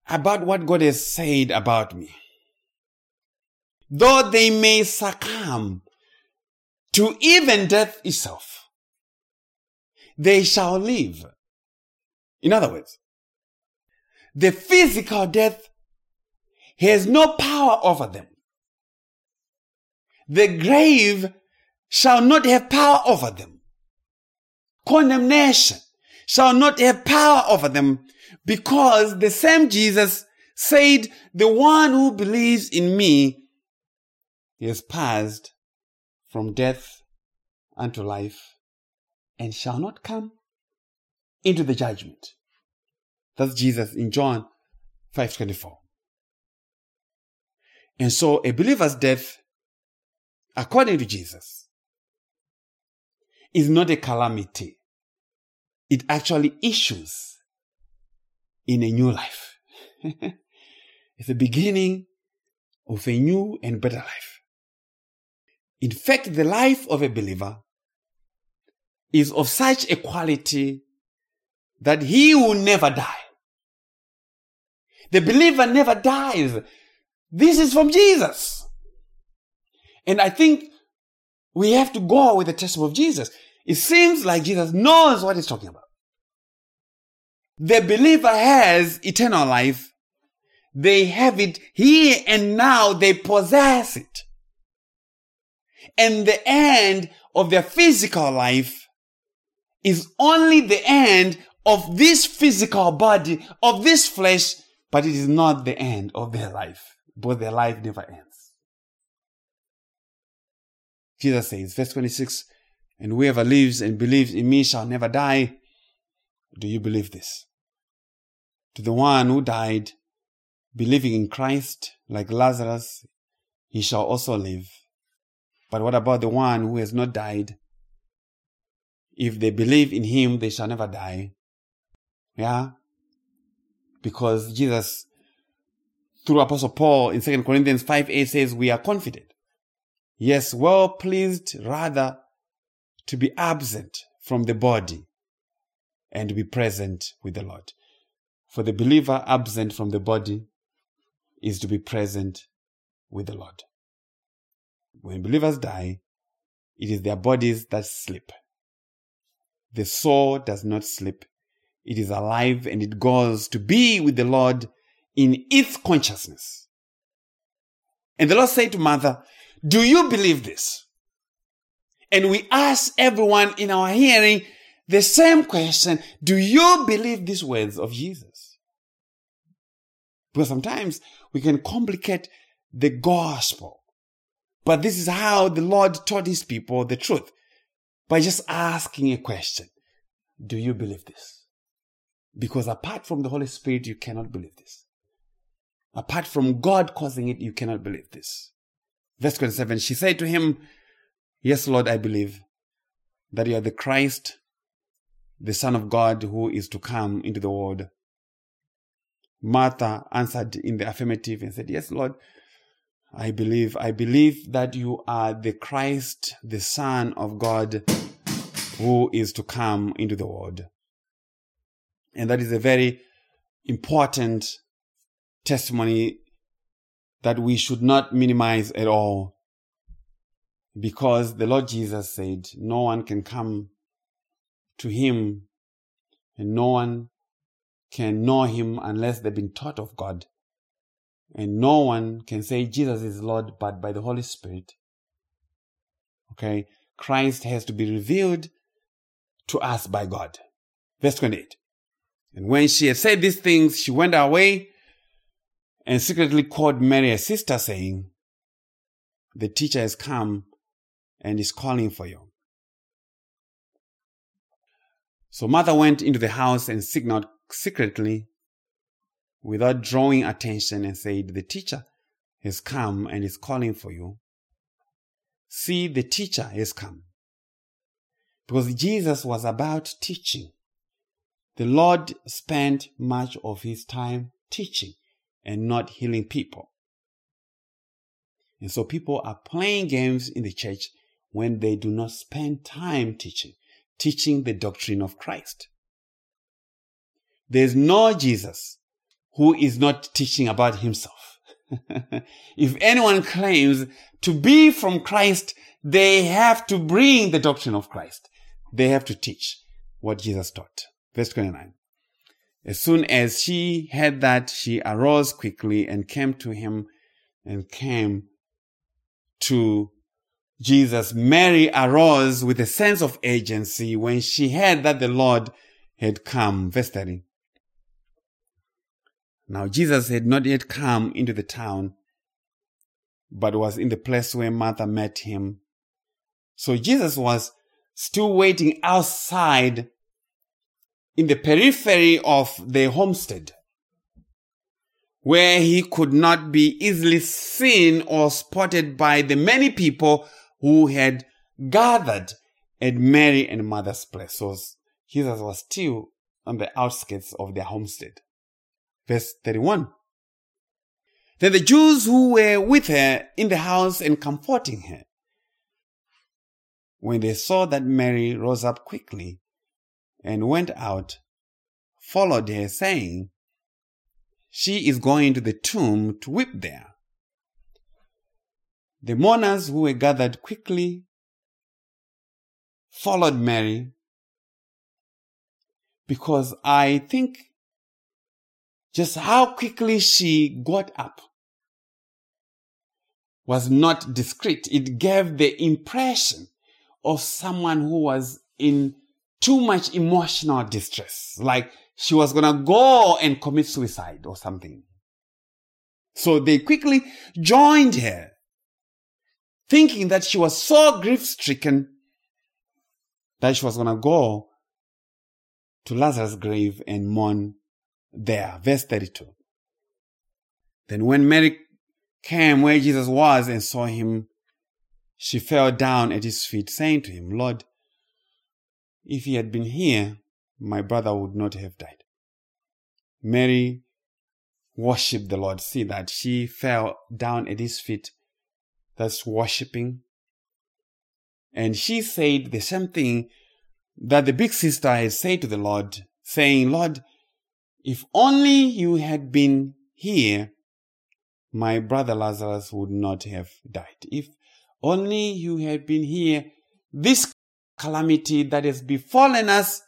A: about what God has said about me. Though they may succumb to even death itself, they shall live. In other words, the physical death has no power over them. The grave shall not have power over them. Condemnation shall not have power over them because the same Jesus said, the one who believes in me is passed from death unto life and shall not come into the judgment. That's Jesus in John 5:24. And so a believer's death, according to Jesus, is not a calamity. It actually issues in a new life. it's the beginning of a new and better life. In fact, the life of a believer is of such a quality that he will never die. The believer never dies. This is from Jesus. And I think we have to go with the testimony of Jesus. It seems like Jesus knows what he's talking about. The believer has eternal life. They have it here and now. They possess it. And the end of their physical life is only the end of this physical body, of this flesh, but it is not the end of their life. But their life never ends. Jesus says, verse 26, and whoever lives and believes in me shall never die. Do you believe this? To the one who died, believing in Christ, like Lazarus, he shall also live. But what about the one who has not died? If they believe in him, they shall never die. Yeah? Because Jesus, through Apostle Paul in 2 Corinthians 5 8 says, We are confident. Yes, well pleased rather to be absent from the body and be present with the Lord. For the believer absent from the body is to be present with the Lord. When believers die, it is their bodies that sleep. The soul does not sleep. It is alive and it goes to be with the Lord in its consciousness. And the Lord said to Martha, Do you believe this? And we ask everyone in our hearing the same question Do you believe these words of Jesus? Because sometimes we can complicate the gospel. But this is how the Lord taught his people the truth by just asking a question Do you believe this? Because apart from the Holy Spirit, you cannot believe this. Apart from God causing it, you cannot believe this. Verse 27 She said to him, Yes, Lord, I believe that you are the Christ, the Son of God who is to come into the world. Martha answered in the affirmative and said, Yes, Lord, I believe. I believe that you are the Christ, the Son of God who is to come into the world. And that is a very important testimony that we should not minimize at all. Because the Lord Jesus said, no one can come to him and no one can know him unless they've been taught of God. And no one can say Jesus is Lord but by the Holy Spirit. Okay. Christ has to be revealed to us by God. Verse 28. And when she had said these things, she went away and secretly called Mary, her sister, saying, The teacher has come and is calling for you. So Martha went into the house and signaled secretly without drawing attention and said, The teacher has come and is calling for you. See, the teacher has come. Because Jesus was about teaching. The Lord spent much of his time teaching and not healing people. And so people are playing games in the church when they do not spend time teaching, teaching the doctrine of Christ. There's no Jesus who is not teaching about himself. if anyone claims to be from Christ, they have to bring the doctrine of Christ. They have to teach what Jesus taught. Verse 29. As soon as she heard that, she arose quickly and came to him and came to Jesus. Mary arose with a sense of agency when she heard that the Lord had come. Verse 30. Now Jesus had not yet come into the town, but was in the place where Martha met him. So Jesus was still waiting outside in the periphery of the homestead, where he could not be easily seen or spotted by the many people who had gathered at Mary and Martha's place. So Jesus was still on the outskirts of their homestead. Verse 31. Then the Jews who were with her in the house and comforting her, when they saw that Mary rose up quickly and went out, followed her, saying, She is going to the tomb to weep there. The mourners who were gathered quickly followed Mary because I think just how quickly she got up was not discreet. It gave the impression of someone who was in too much emotional distress. Like she was going to go and commit suicide or something. So they quickly joined her, thinking that she was so grief stricken that she was going to go to Lazarus' grave and mourn there. Verse 32. Then when Mary came where Jesus was and saw him, she fell down at his feet, saying to him, Lord, if he had been here, my brother would not have died. Mary worshiped the Lord. See that she fell down at his feet. That's worshiping. And she said the same thing that the big sister had said to the Lord, saying, Lord, if only you had been here, my brother Lazarus would not have died. If only you had been here, this calamity that has befallen us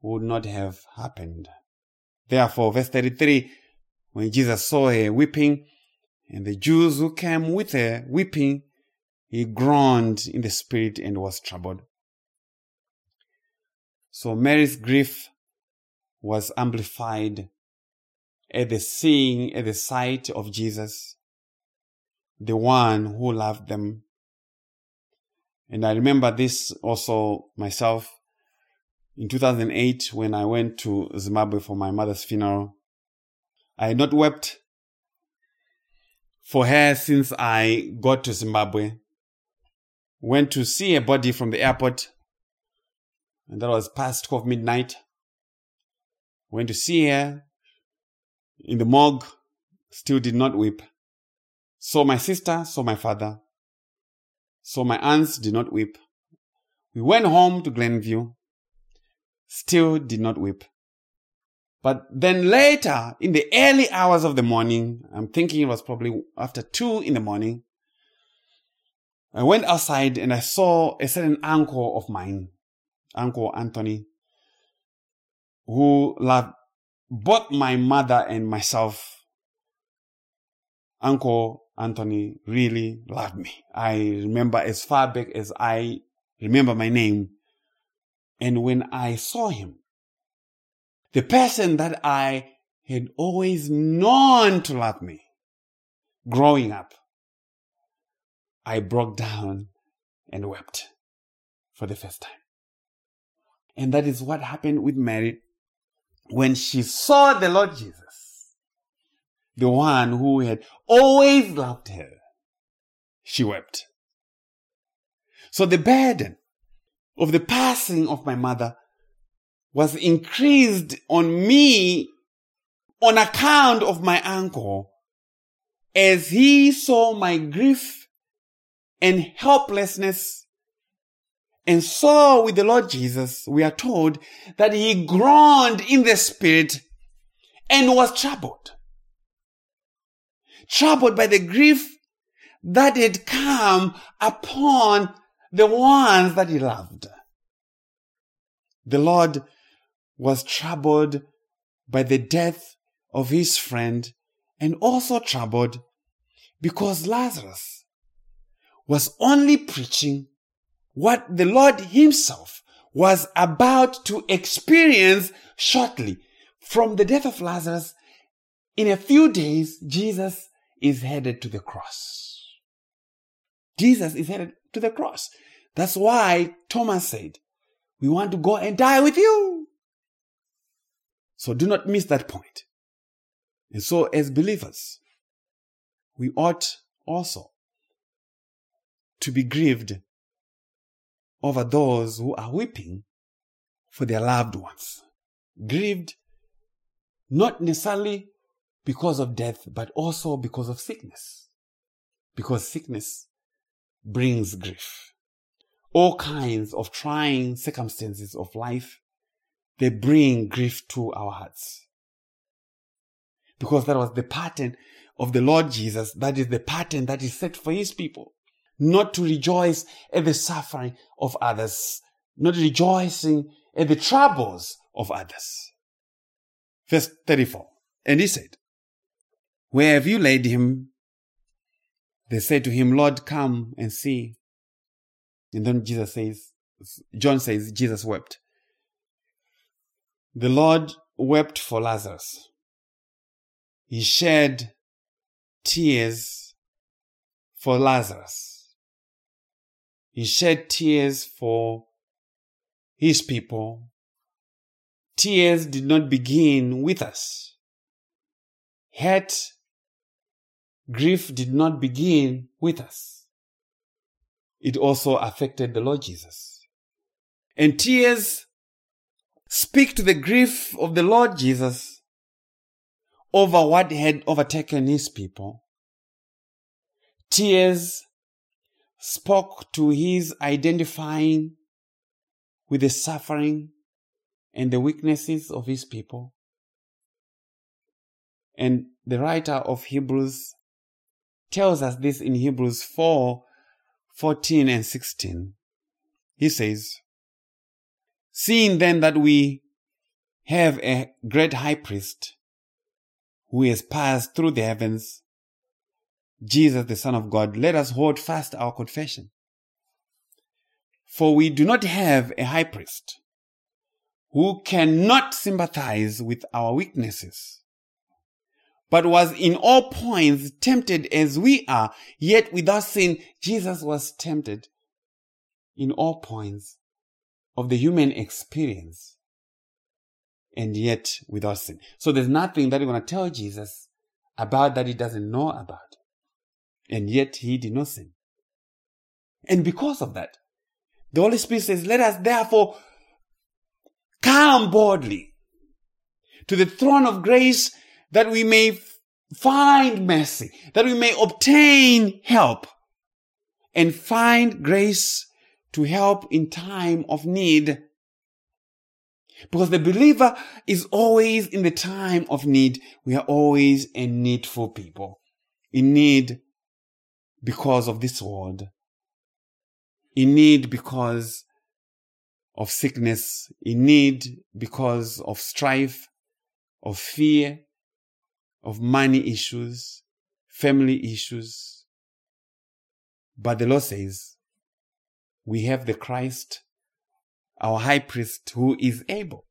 A: would not have happened. Therefore, verse 33, when Jesus saw her weeping, and the Jews who came with her weeping, he groaned in the spirit and was troubled. So Mary's grief was amplified at the seeing, at the sight of Jesus, the one who loved them. And I remember this also myself in 2008 when I went to Zimbabwe for my mother's funeral. I had not wept for her since I got to Zimbabwe. Went to see a body from the airport, and that was past 12 midnight. Went to see her in the morgue, still did not weep. Saw my sister, saw my father. Saw my aunts, did not weep. We went home to Glenview, still did not weep. But then later, in the early hours of the morning, I'm thinking it was probably after two in the morning, I went outside and I saw a certain uncle of mine, Uncle Anthony, who loved both my mother and myself, Uncle Anthony really loved me. I remember as far back as I remember my name. And when I saw him, the person that I had always known to love me growing up, I broke down and wept for the first time. And that is what happened with Mary when she saw the Lord Jesus, the one who had always loved her, she wept. So the burden of the passing of my mother was increased on me on account of my uncle as he saw my grief and helplessness and so with the Lord Jesus, we are told that he groaned in the spirit and was troubled. Troubled by the grief that had come upon the ones that he loved. The Lord was troubled by the death of his friend and also troubled because Lazarus was only preaching what the Lord himself was about to experience shortly. From the death of Lazarus, in a few days, Jesus is headed to the cross. Jesus is headed to the cross. That's why Thomas said, we want to go and die with you. So do not miss that point. And so as believers, we ought also to be grieved over those who are weeping for their loved ones. Grieved not necessarily because of death, but also because of sickness. Because sickness brings grief. All kinds of trying circumstances of life, they bring grief to our hearts. Because that was the pattern of the Lord Jesus. That is the pattern that is set for his people not to rejoice at the suffering of others, not rejoicing at the troubles of others. Verse 34. And he said, Where have you laid him? They said to him, Lord, come and see. And then Jesus says, John says, Jesus wept. The Lord wept for Lazarus. He shed tears for Lazarus. He shed tears for his people. Tears did not begin with us. Hurt grief did not begin with us. It also affected the Lord Jesus. And tears speak to the grief of the Lord Jesus over what had overtaken his people. Tears spoke to his identifying with the suffering and the weaknesses of his people. And the writer of Hebrews tells us this in Hebrews 4 14 and 16. He says, Seeing then that we have a great high priest who has passed through the heavens, Jesus, the Son of God, let us hold fast our confession. For we do not have a high priest who cannot sympathize with our weaknesses, but was in all points tempted as we are, yet without sin. Jesus was tempted in all points of the human experience, and yet without sin. So there's nothing that you're going to tell Jesus about that he doesn't know about. And yet he did not sin. And because of that, the Holy Spirit says, let us therefore come boldly to the throne of grace that we may find mercy, that we may obtain help and find grace to help in time of need. Because the believer is always in the time of need. We are always a needful people. In need because of this world. In need because of sickness. In need because of strife, of fear, of money issues, family issues. But the Lord says, we have the Christ, our high priest, who is able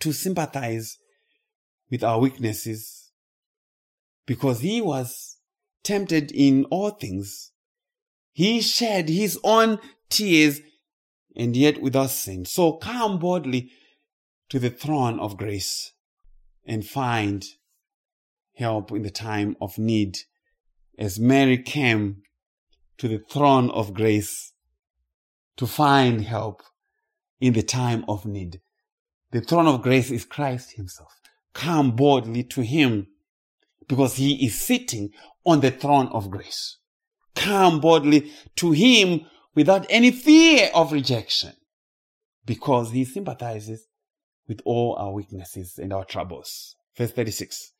A: to sympathize with our weaknesses because he was tempted in all things. He shed his own tears and yet without sin. So come boldly to the throne of grace and find help in the time of need as Mary came to the throne of grace to find help in the time of need. The throne of grace is Christ himself. Come boldly to him because he is sitting on the throne of grace. Come boldly to him without any fear of rejection because he sympathizes with all our weaknesses and our troubles. Verse 36.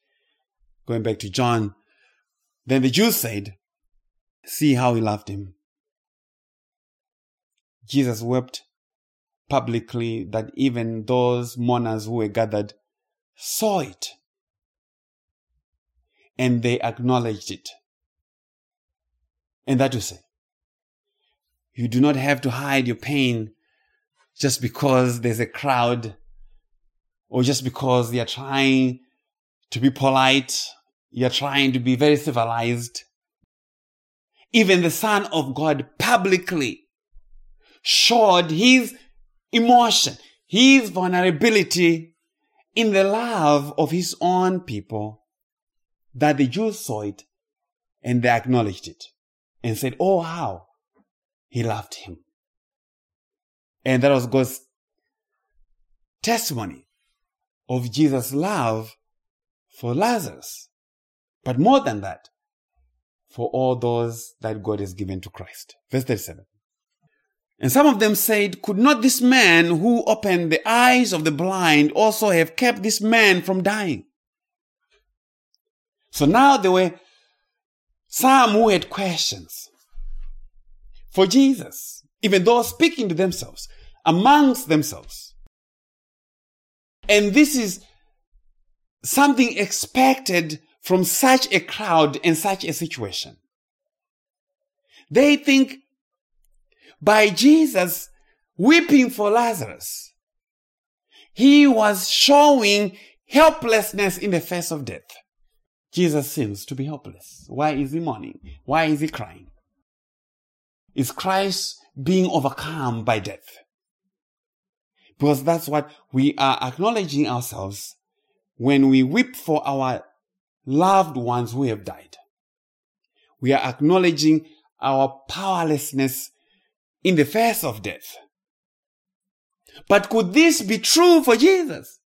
A: Going back to John. Then the Jews said, see how he loved him. Jesus wept publicly that even those mourners who were gathered saw it and they acknowledged it. And that to say, you do not have to hide your pain just because there's a crowd or just because they are trying to be polite, you're trying to be very civilized. Even the Son of God publicly showed his emotion, his vulnerability in the love of his own people that the Jews saw it and they acknowledged it and said, Oh, how he loved him. And that was God's testimony of Jesus' love for Lazarus. But more than that, for all those that God has given to Christ. Verse 37. And some of them said, Could not this man who opened the eyes of the blind also have kept this man from dying? So now there were some who had questions for Jesus, even though speaking to themselves, amongst themselves. And this is something expected from such a crowd and such a situation. They think by Jesus weeping for Lazarus, he was showing helplessness in the face of death. Jesus seems to be helpless. Why is he mourning? Why is he crying? Is Christ being overcome by death? Because that's what we are acknowledging ourselves when we weep for our loved ones who have died. We are acknowledging our powerlessness in the face of death. But could this be true for Jesus?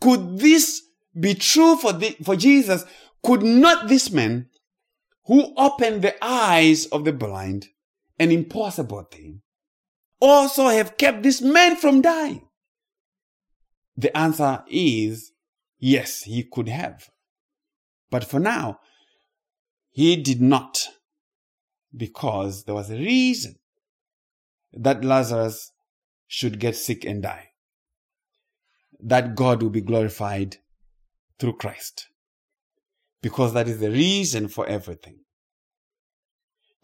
A: Could this be true for, the, for Jesus? Could not this man who opened the eyes of the blind, an impossible thing, also have kept this man from dying? The answer is yes, he could have. But for now, he did not because there was a reason that Lazarus should get sick and die. That God will be glorified through Christ. Because that is the reason for everything.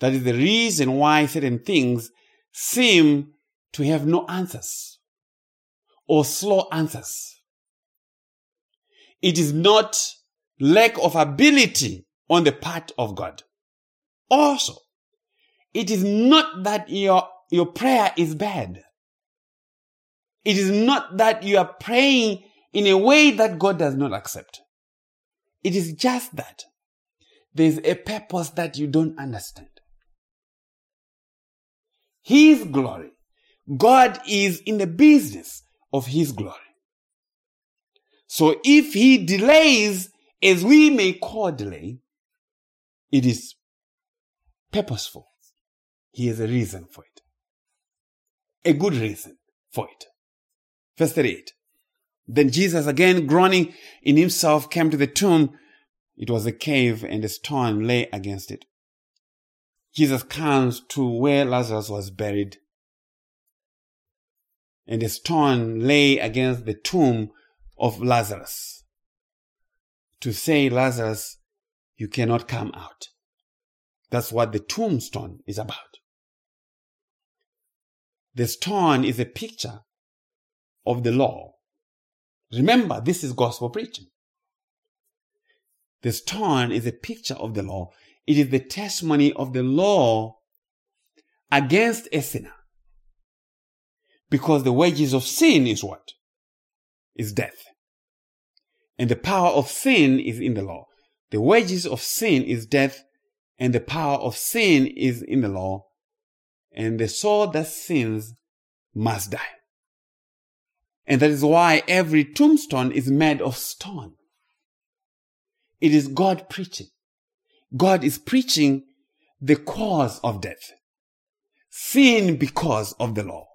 A: That is the reason why certain things seem to have no answers or slow answers. It is not lack of ability on the part of God. Also, it is not that your, your prayer is bad. It is not that you are praying in a way that God does not accept. It is just that there's a purpose that you don't understand. His glory. God is in the business of His glory. So if He delays, as we may call delay, it is purposeful. He has a reason for it. A good reason for it. Verse 38. Then Jesus, again groaning in himself, came to the tomb. It was a cave and a stone lay against it. Jesus comes to where Lazarus was buried. And a stone lay against the tomb of Lazarus to say, Lazarus, you cannot come out. That's what the tombstone is about. The stone is a picture of the law. Remember, this is gospel preaching. The stone is a picture of the law. It is the testimony of the law against a sinner. Because the wages of sin is what? Is death. And the power of sin is in the law. The wages of sin is death, and the power of sin is in the law. And the soul that sins must die. And that is why every tombstone is made of stone. It is God preaching. God is preaching the cause of death. Sin because of the law.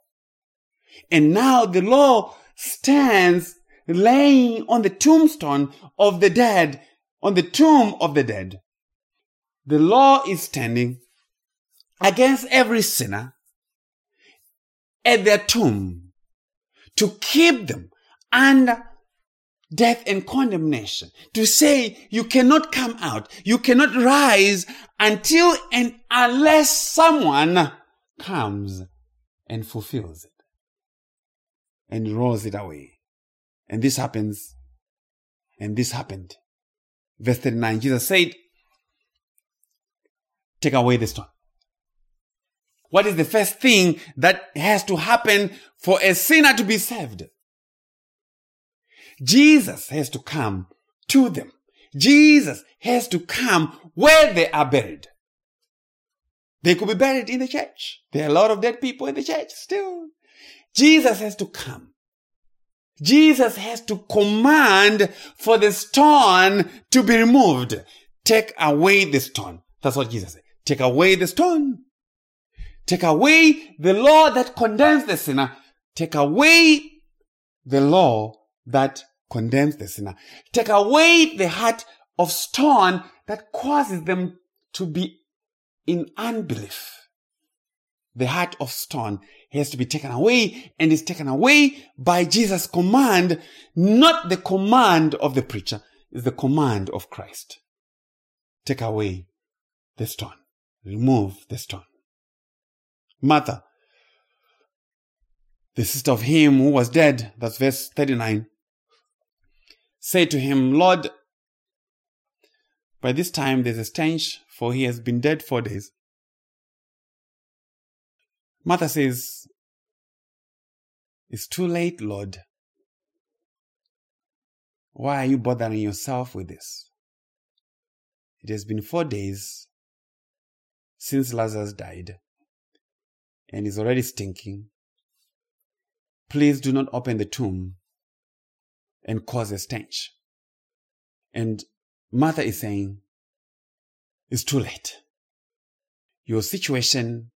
A: And now the law stands laying on the tombstone of the dead, on the tomb of the dead. The law is standing against every sinner at their tomb to keep them under death and condemnation. To say you cannot come out, you cannot rise until and unless someone comes and fulfills it and rolls it away. And this happens, and this happened. Verse 39, Jesus said, Take away the stone. What is the first thing that has to happen for a sinner to be saved? Jesus has to come to them. Jesus has to come where they are buried. They could be buried in the church. There are a lot of dead people in the church still. Jesus has to come. Jesus has to command for the stone to be removed. Take away the stone. That's what Jesus said. Take away the stone. Take away the law that condemns the sinner. Take away the law that condemns the sinner. Take away the heart of stone that causes them to be in unbelief. The heart of stone has to be taken away and is taken away by Jesus' command, not the command of the preacher, is the command of Christ. Take away the stone. Remove the stone. Martha, the sister of him who was dead, that's verse 39, said to him, Lord, by this time there's a stench, for he has been dead four days. Martha says, It's too late, Lord. Why are you bothering yourself with this? It has been four days since Lazarus died and is already stinking. Please do not open the tomb and cause a stench. And Martha is saying, It's too late. Your situation,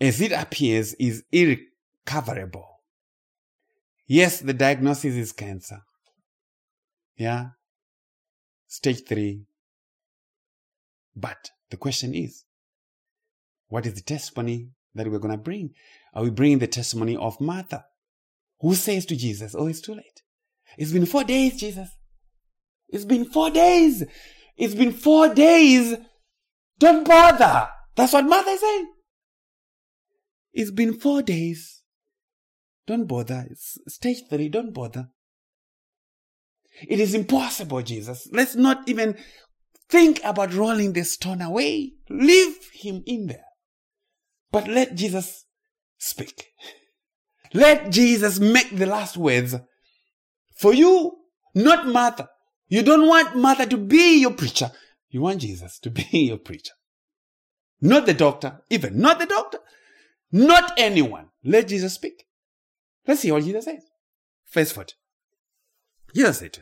A: as it appears, is irrecoverable. Yes, the diagnosis is cancer. Yeah. Stage three. But the question is, what is the testimony that we're going to bring? Are we bringing the testimony of Martha, who says to Jesus, Oh, it's too late. It's been four days, Jesus. It's been four days. It's been four days. Don't bother. That's what Martha is saying. It's been four days. Don't bother. It's stage three. Don't bother. It is impossible, Jesus. Let's not even think about rolling the stone away. Leave him in there. But let Jesus speak. Let Jesus make the last words for you, not Martha. You don't want Martha to be your preacher. You want Jesus to be your preacher. Not the doctor, even not the doctor, not anyone. Let Jesus speak. Let's see what Jesus says. Verse 40. Jesus said,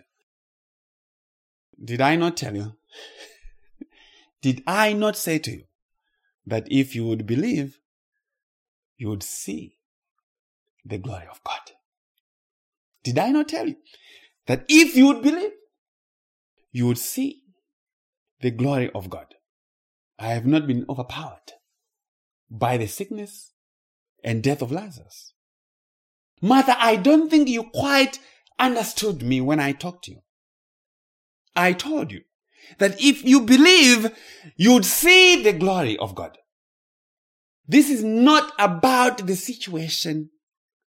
A: Did I not tell you? Did I not say to you that if you would believe, you would see the glory of God? Did I not tell you that if you would believe, you would see the glory of God? I have not been overpowered by the sickness and death of Lazarus. Martha, I don't think you quite understood me when I talked to you. I told you that if you believe, you'd see the glory of God. This is not about the situation,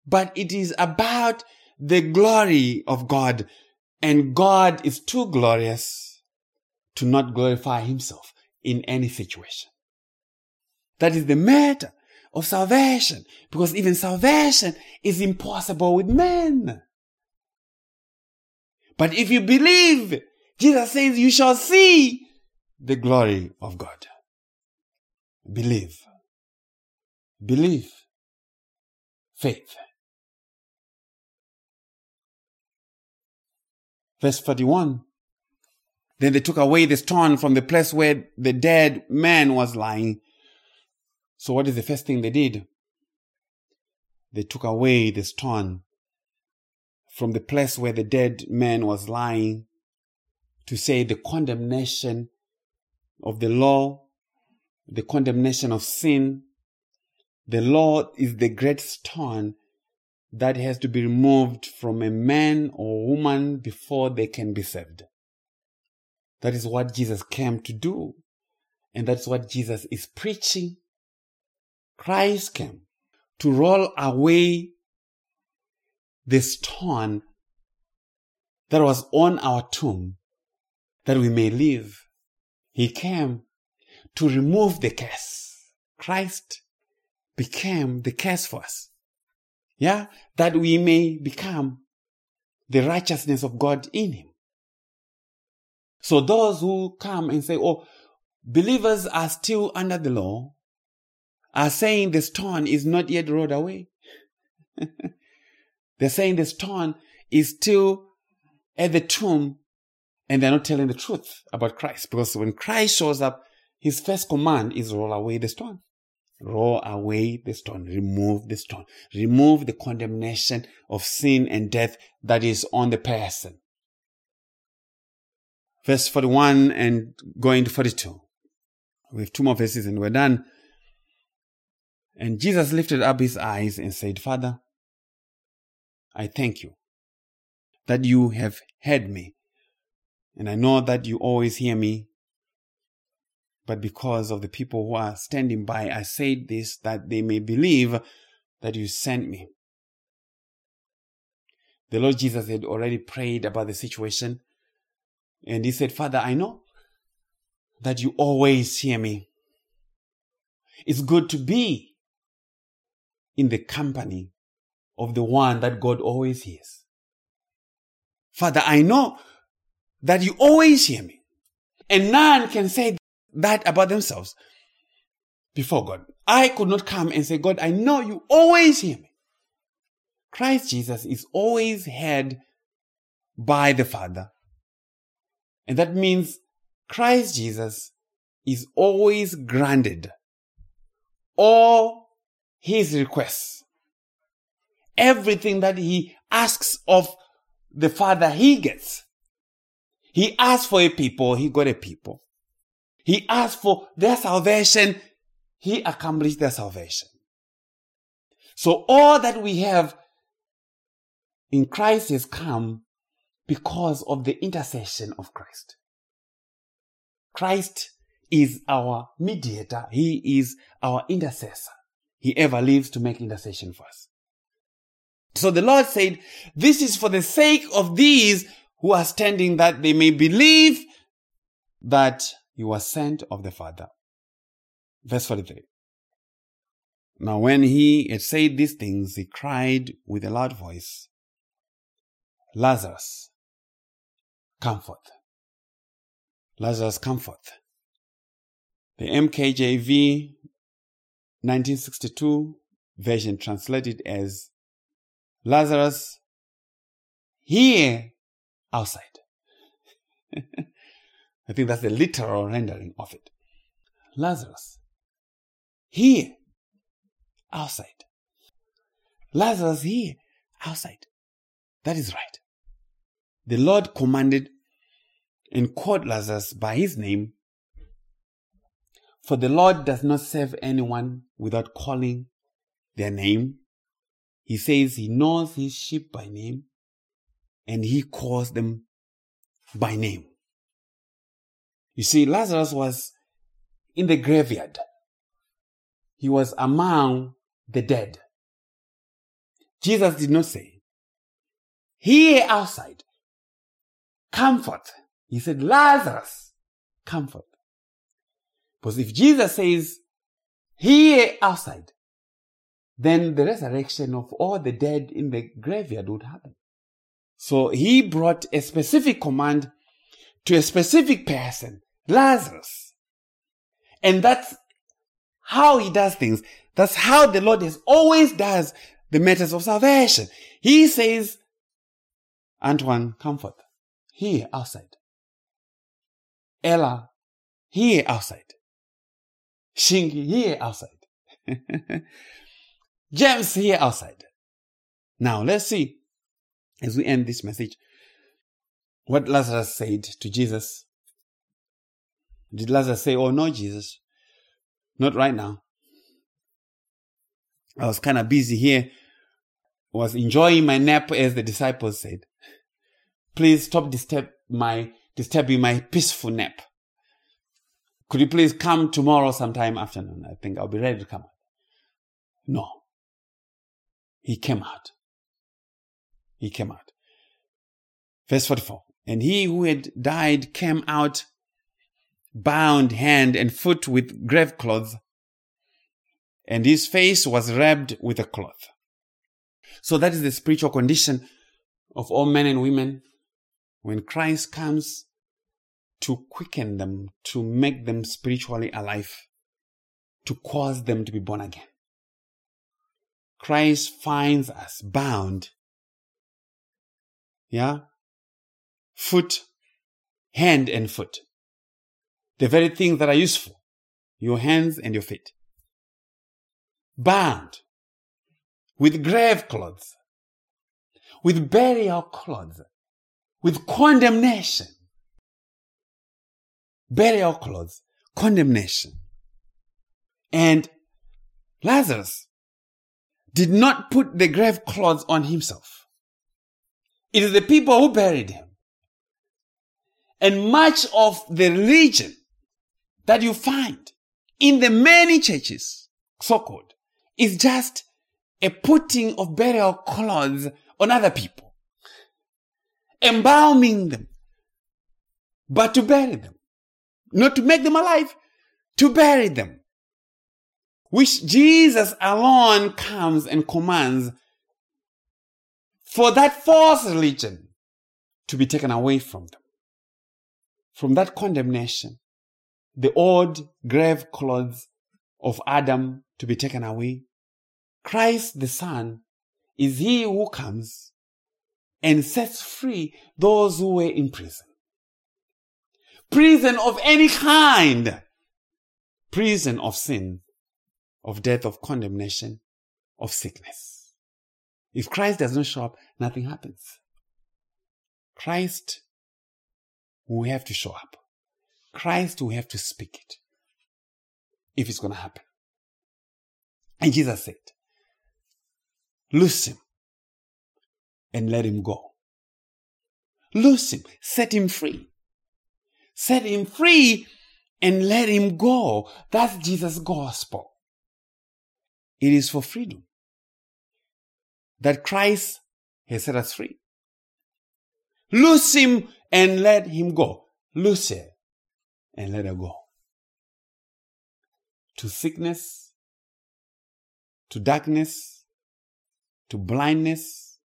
A: but it is about the glory of God. And God is too glorious to not glorify himself in any situation. That is the matter of salvation because even salvation is impossible with men. But if you believe, Jesus says you shall see the glory of God. Believe. Believe. Faith. Verse 31. Then they took away the stone from the place where the dead man was lying. So what is the first thing they did? They took away the stone from the place where the dead man was lying to say the condemnation of the law, the condemnation of sin. The law is the great stone that has to be removed from a man or woman before they can be saved. That is what Jesus came to do. And that's what Jesus is preaching. Christ came to roll away the stone that was on our tomb that we may live. He came to remove the curse. Christ became the curse for us. Yeah, that we may become the righteousness of God in him. So those who come and say, oh, believers are still under the law, are saying the stone is not yet rolled away. they're saying the stone is still at the tomb and they're not telling the truth about Christ because when Christ shows up, his first command is roll away the stone. Roll away the stone. Remove the stone. Remove the condemnation of sin and death that is on the person. Verse 41 and going to 42. We have two more verses and we're done. And Jesus lifted up his eyes and said, Father, I thank you that you have heard me. And I know that you always hear me but because of the people who are standing by, I said this that they may believe that you sent me. The Lord Jesus had already prayed about the situation. And he said, Father, I know that you always hear me. It's good to be in the company of the one that God always hears. Father, I know that you always hear me. And none can say that about themselves before God. I could not come and say, God, I know you always hear me. Christ Jesus is always heard by the Father. And that means Christ Jesus is always granted all his requests. Everything that he asks of the Father, he gets. He asked for a people, he got a people. He asked for their salvation, he accomplished their salvation. So all that we have in Christ has come because of the intercession of Christ. Christ is our mediator. He is our intercessor. He ever lives to make intercession for us. So the Lord said, this is for the sake of these who are standing that they may believe that you are sent of the Father. Verse 43. Now when he had said these things, he cried with a loud voice, Lazarus, come forth. Lazarus, come forth. The NKJV 1962 version translated as Lazarus here outside. I think that's the literal rendering of it. Lazarus here outside. Lazarus here outside. That is right. The Lord commanded and called Lazarus by his name for the Lord does not save anyone without calling their name. He says he knows his sheep by name and he calls them by name. You see, Lazarus was in the graveyard. He was among the dead. Jesus did not say, here outside, comfort. He said, Lazarus, comfort. Because if Jesus says, here outside, then the resurrection of all the dead in the graveyard would happen. So he brought a specific command to a specific person, Lazarus. And that's how he does things. That's how the Lord has always does the matters of salvation. He says, Antoine, comfort. Here outside. Ella, here outside. Shingi here outside. James here outside. Now let's see, as we end this message, what Lazarus said to Jesus. Did Lazarus say, Oh no, Jesus, not right now? I was kind of busy here, was enjoying my nap as the disciples said. Please stop disturb my, disturbing my peaceful nap. Could you please come tomorrow sometime afternoon? I think I'll be ready to come. No. He came out. He came out. Verse 44. And he who had died came out bound hand and foot with grave clothes, and his face was wrapped with a cloth. So that is the spiritual condition of all men and women. When Christ comes, to quicken them, to make them spiritually alive, to cause them to be born again. Christ finds us bound. Yeah? Foot, hand and foot. The very things that are useful. Your hands and your feet. Bound. With grave clothes. With burial clothes. With condemnation burial clothes, condemnation. And Lazarus did not put the grave clothes on himself. It is the people who buried him. And much of the religion that you find in the many churches, so called, is just a putting of burial clothes on other people, embalming them, but to bury them not to make them alive, to bury them. Which Jesus alone comes and commands for that false religion to be taken away from them. from that condemnation, the old grave clothes of Adam to be taken away. Christ the Son is he who comes and sets free those who were in prison. Prison of any kind. Prison of sin, of death, of condemnation, of sickness. If Christ does not show up, nothing happens. Christ will have to show up. Christ will have to speak it if it's going to happen. And Jesus said, Loose him and let him go. Loose him, set him free. Set him free and let him go. That's Jesus' gospel. It is for freedom that Christ has set us free. Loose him and let him go. Loose her and let her go. To sickness, to darkness, to blindness,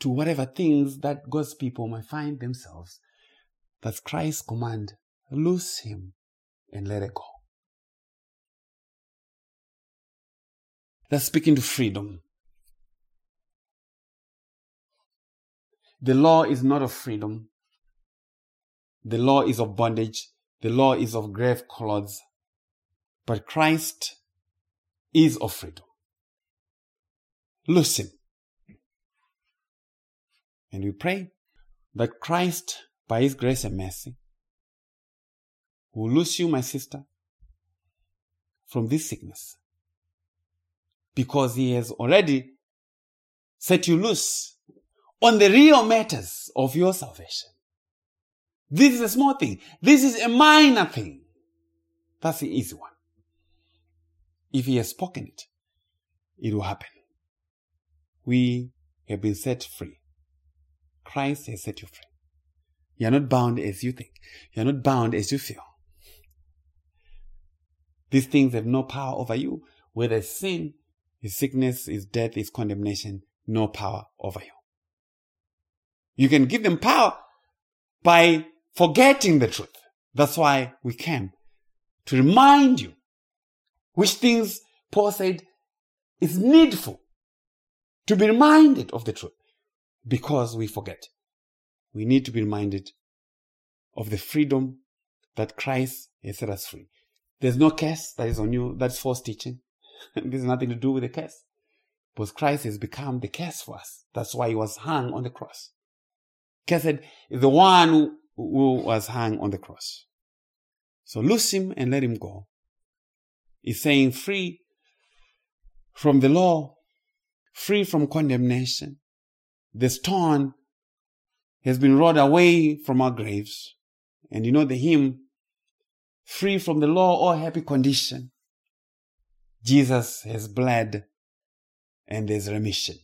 A: to whatever things that God's people might find themselves. That's Christ's command. Loose him and let it go. That's speaking to freedom. The law is not of freedom. The law is of bondage. The law is of grave clothes. But Christ is of freedom. Loose him. And we pray that Christ, by his grace and mercy, will loose you, my sister, from this sickness. Because he has already set you loose on the real matters of your salvation. This is a small thing. This is a minor thing. That's the easy one. If he has spoken it, it will happen. We have been set free. Christ has set you free. You are not bound as you think. You are not bound as you feel. These things have no power over you. Whether sin, is sickness, is death, is condemnation, no power over you. You can give them power by forgetting the truth. That's why we came to remind you which things Paul said is needful to be reminded of the truth because we forget. We need to be reminded of the freedom that Christ has set us free. There's no curse that is on you. That's false teaching. this has nothing to do with the curse. Because Christ has become the curse for us. That's why he was hung on the cross. Cursed is the one who, who was hung on the cross. So loose him and let him go. He's saying free from the law, free from condemnation. The stone has been rolled away from our graves. And you know the hymn, free from the law or happy condition. Jesus has bled and there's remission.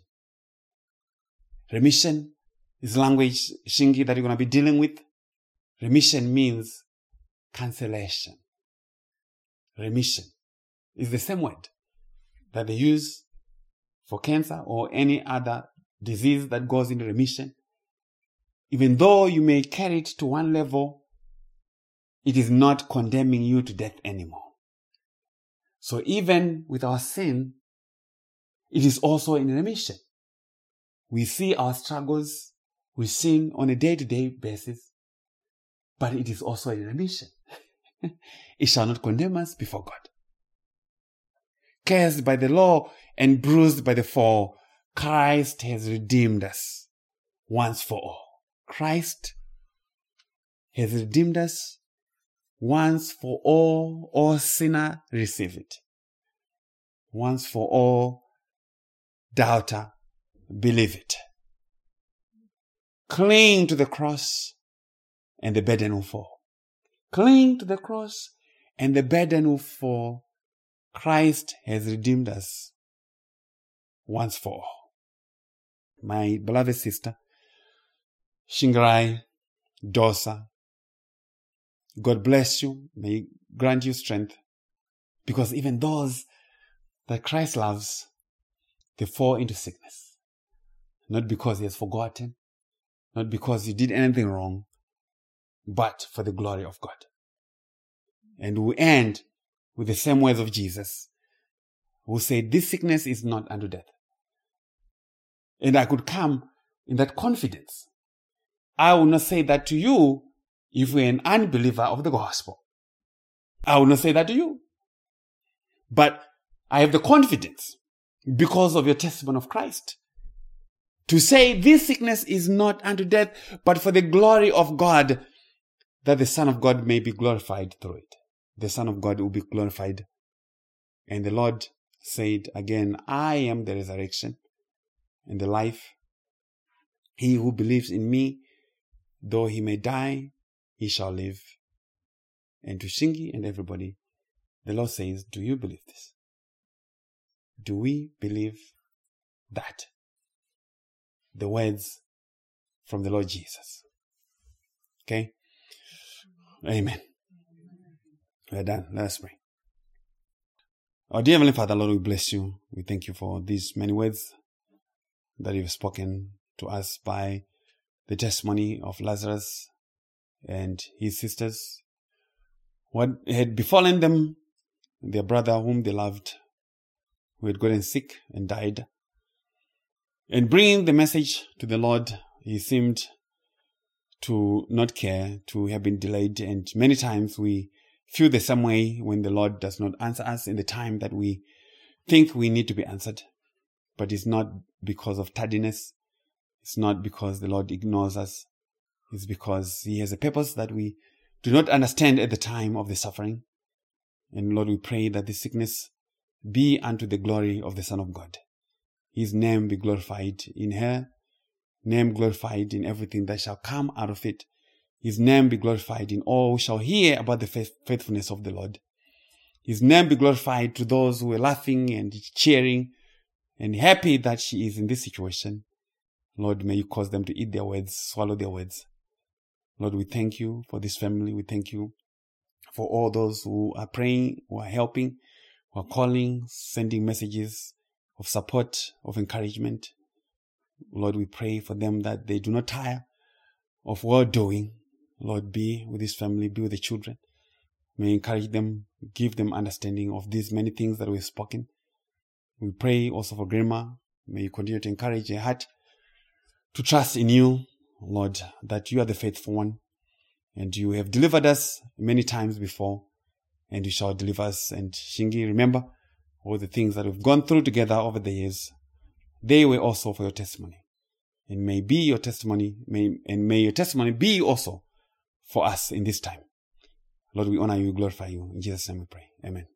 A: Remission is language, Shingi, that you're going to be dealing with. Remission means cancellation. Remission is the same word that they use for cancer or any other disease that goes into remission. Even though you may carry it to one level, it is not condemning you to death anymore. So even with our sin, it is also in remission. We see our struggles we sin on a day to day basis, but it is also in remission. it shall not condemn us before God. Cursed by the law and bruised by the fall, Christ has redeemed us once for all. Christ has redeemed us once for all. All sinner receive it. Once for all, doubter believe it. Cling to the cross and the burden will fall. Cling to the cross and the burden will fall. Christ has redeemed us once for all. My beloved sister, Shingarai Dosa, God bless you. May He grant you strength. Because even those that Christ loves, they fall into sickness. Not because he has forgotten, not because you did anything wrong, but for the glory of God. And we end with the same words of Jesus, who said, This sickness is not unto death. And I could come in that confidence. I will not say that to you if you're an unbeliever of the gospel. I will not say that to you. But I have the confidence because of your testimony of Christ to say this sickness is not unto death, but for the glory of God, that the Son of God may be glorified through it. The Son of God will be glorified. And the Lord said again, I am the resurrection and the life. He who believes in me, though he may die, he shall live. And to Shingi and everybody, the Lord says, Do you believe this? Do we believe that? The words from the Lord Jesus. Okay? Amen. We're done. Let us pray. Our dear Heavenly Father, Lord, we bless you. We thank you for these many words that you've spoken to us by the testimony of Lazarus and his sisters. What had befallen them, their brother whom they loved, who had gotten sick and died. And bringing the message to the Lord, he seemed to not care, to have been delayed. And many times we feel the same way when the Lord does not answer us in the time that we think we need to be answered. But it's not because of tardiness. It's not because the Lord ignores us. It's because He has a purpose that we do not understand at the time of the suffering. And Lord, we pray that the sickness be unto the glory of the Son of God. His name be glorified in her, name glorified in everything that shall come out of it. His name be glorified in all who shall hear about the faithfulness of the Lord. His name be glorified to those who are laughing and cheering and happy that she is in this situation. Lord, may you cause them to eat their words, swallow their words. Lord, we thank you for this family. We thank you for all those who are praying, who are helping, who are calling, sending messages of support, of encouragement. Lord, we pray for them that they do not tire of well doing. Lord, be with this family, be with the children. May encourage them, give them understanding of these many things that we've spoken. We pray also for Grandma. May you continue to encourage her heart to trust in you, Lord, that you are the faithful one and you have delivered us many times before and you shall deliver us. And Shingi, remember all the things that we've gone through together over the years. They were also for your testimony. And may be your testimony, may, and may your testimony be also for us in this time. Lord, we honor you, glorify you. In Jesus' name we pray. Amen.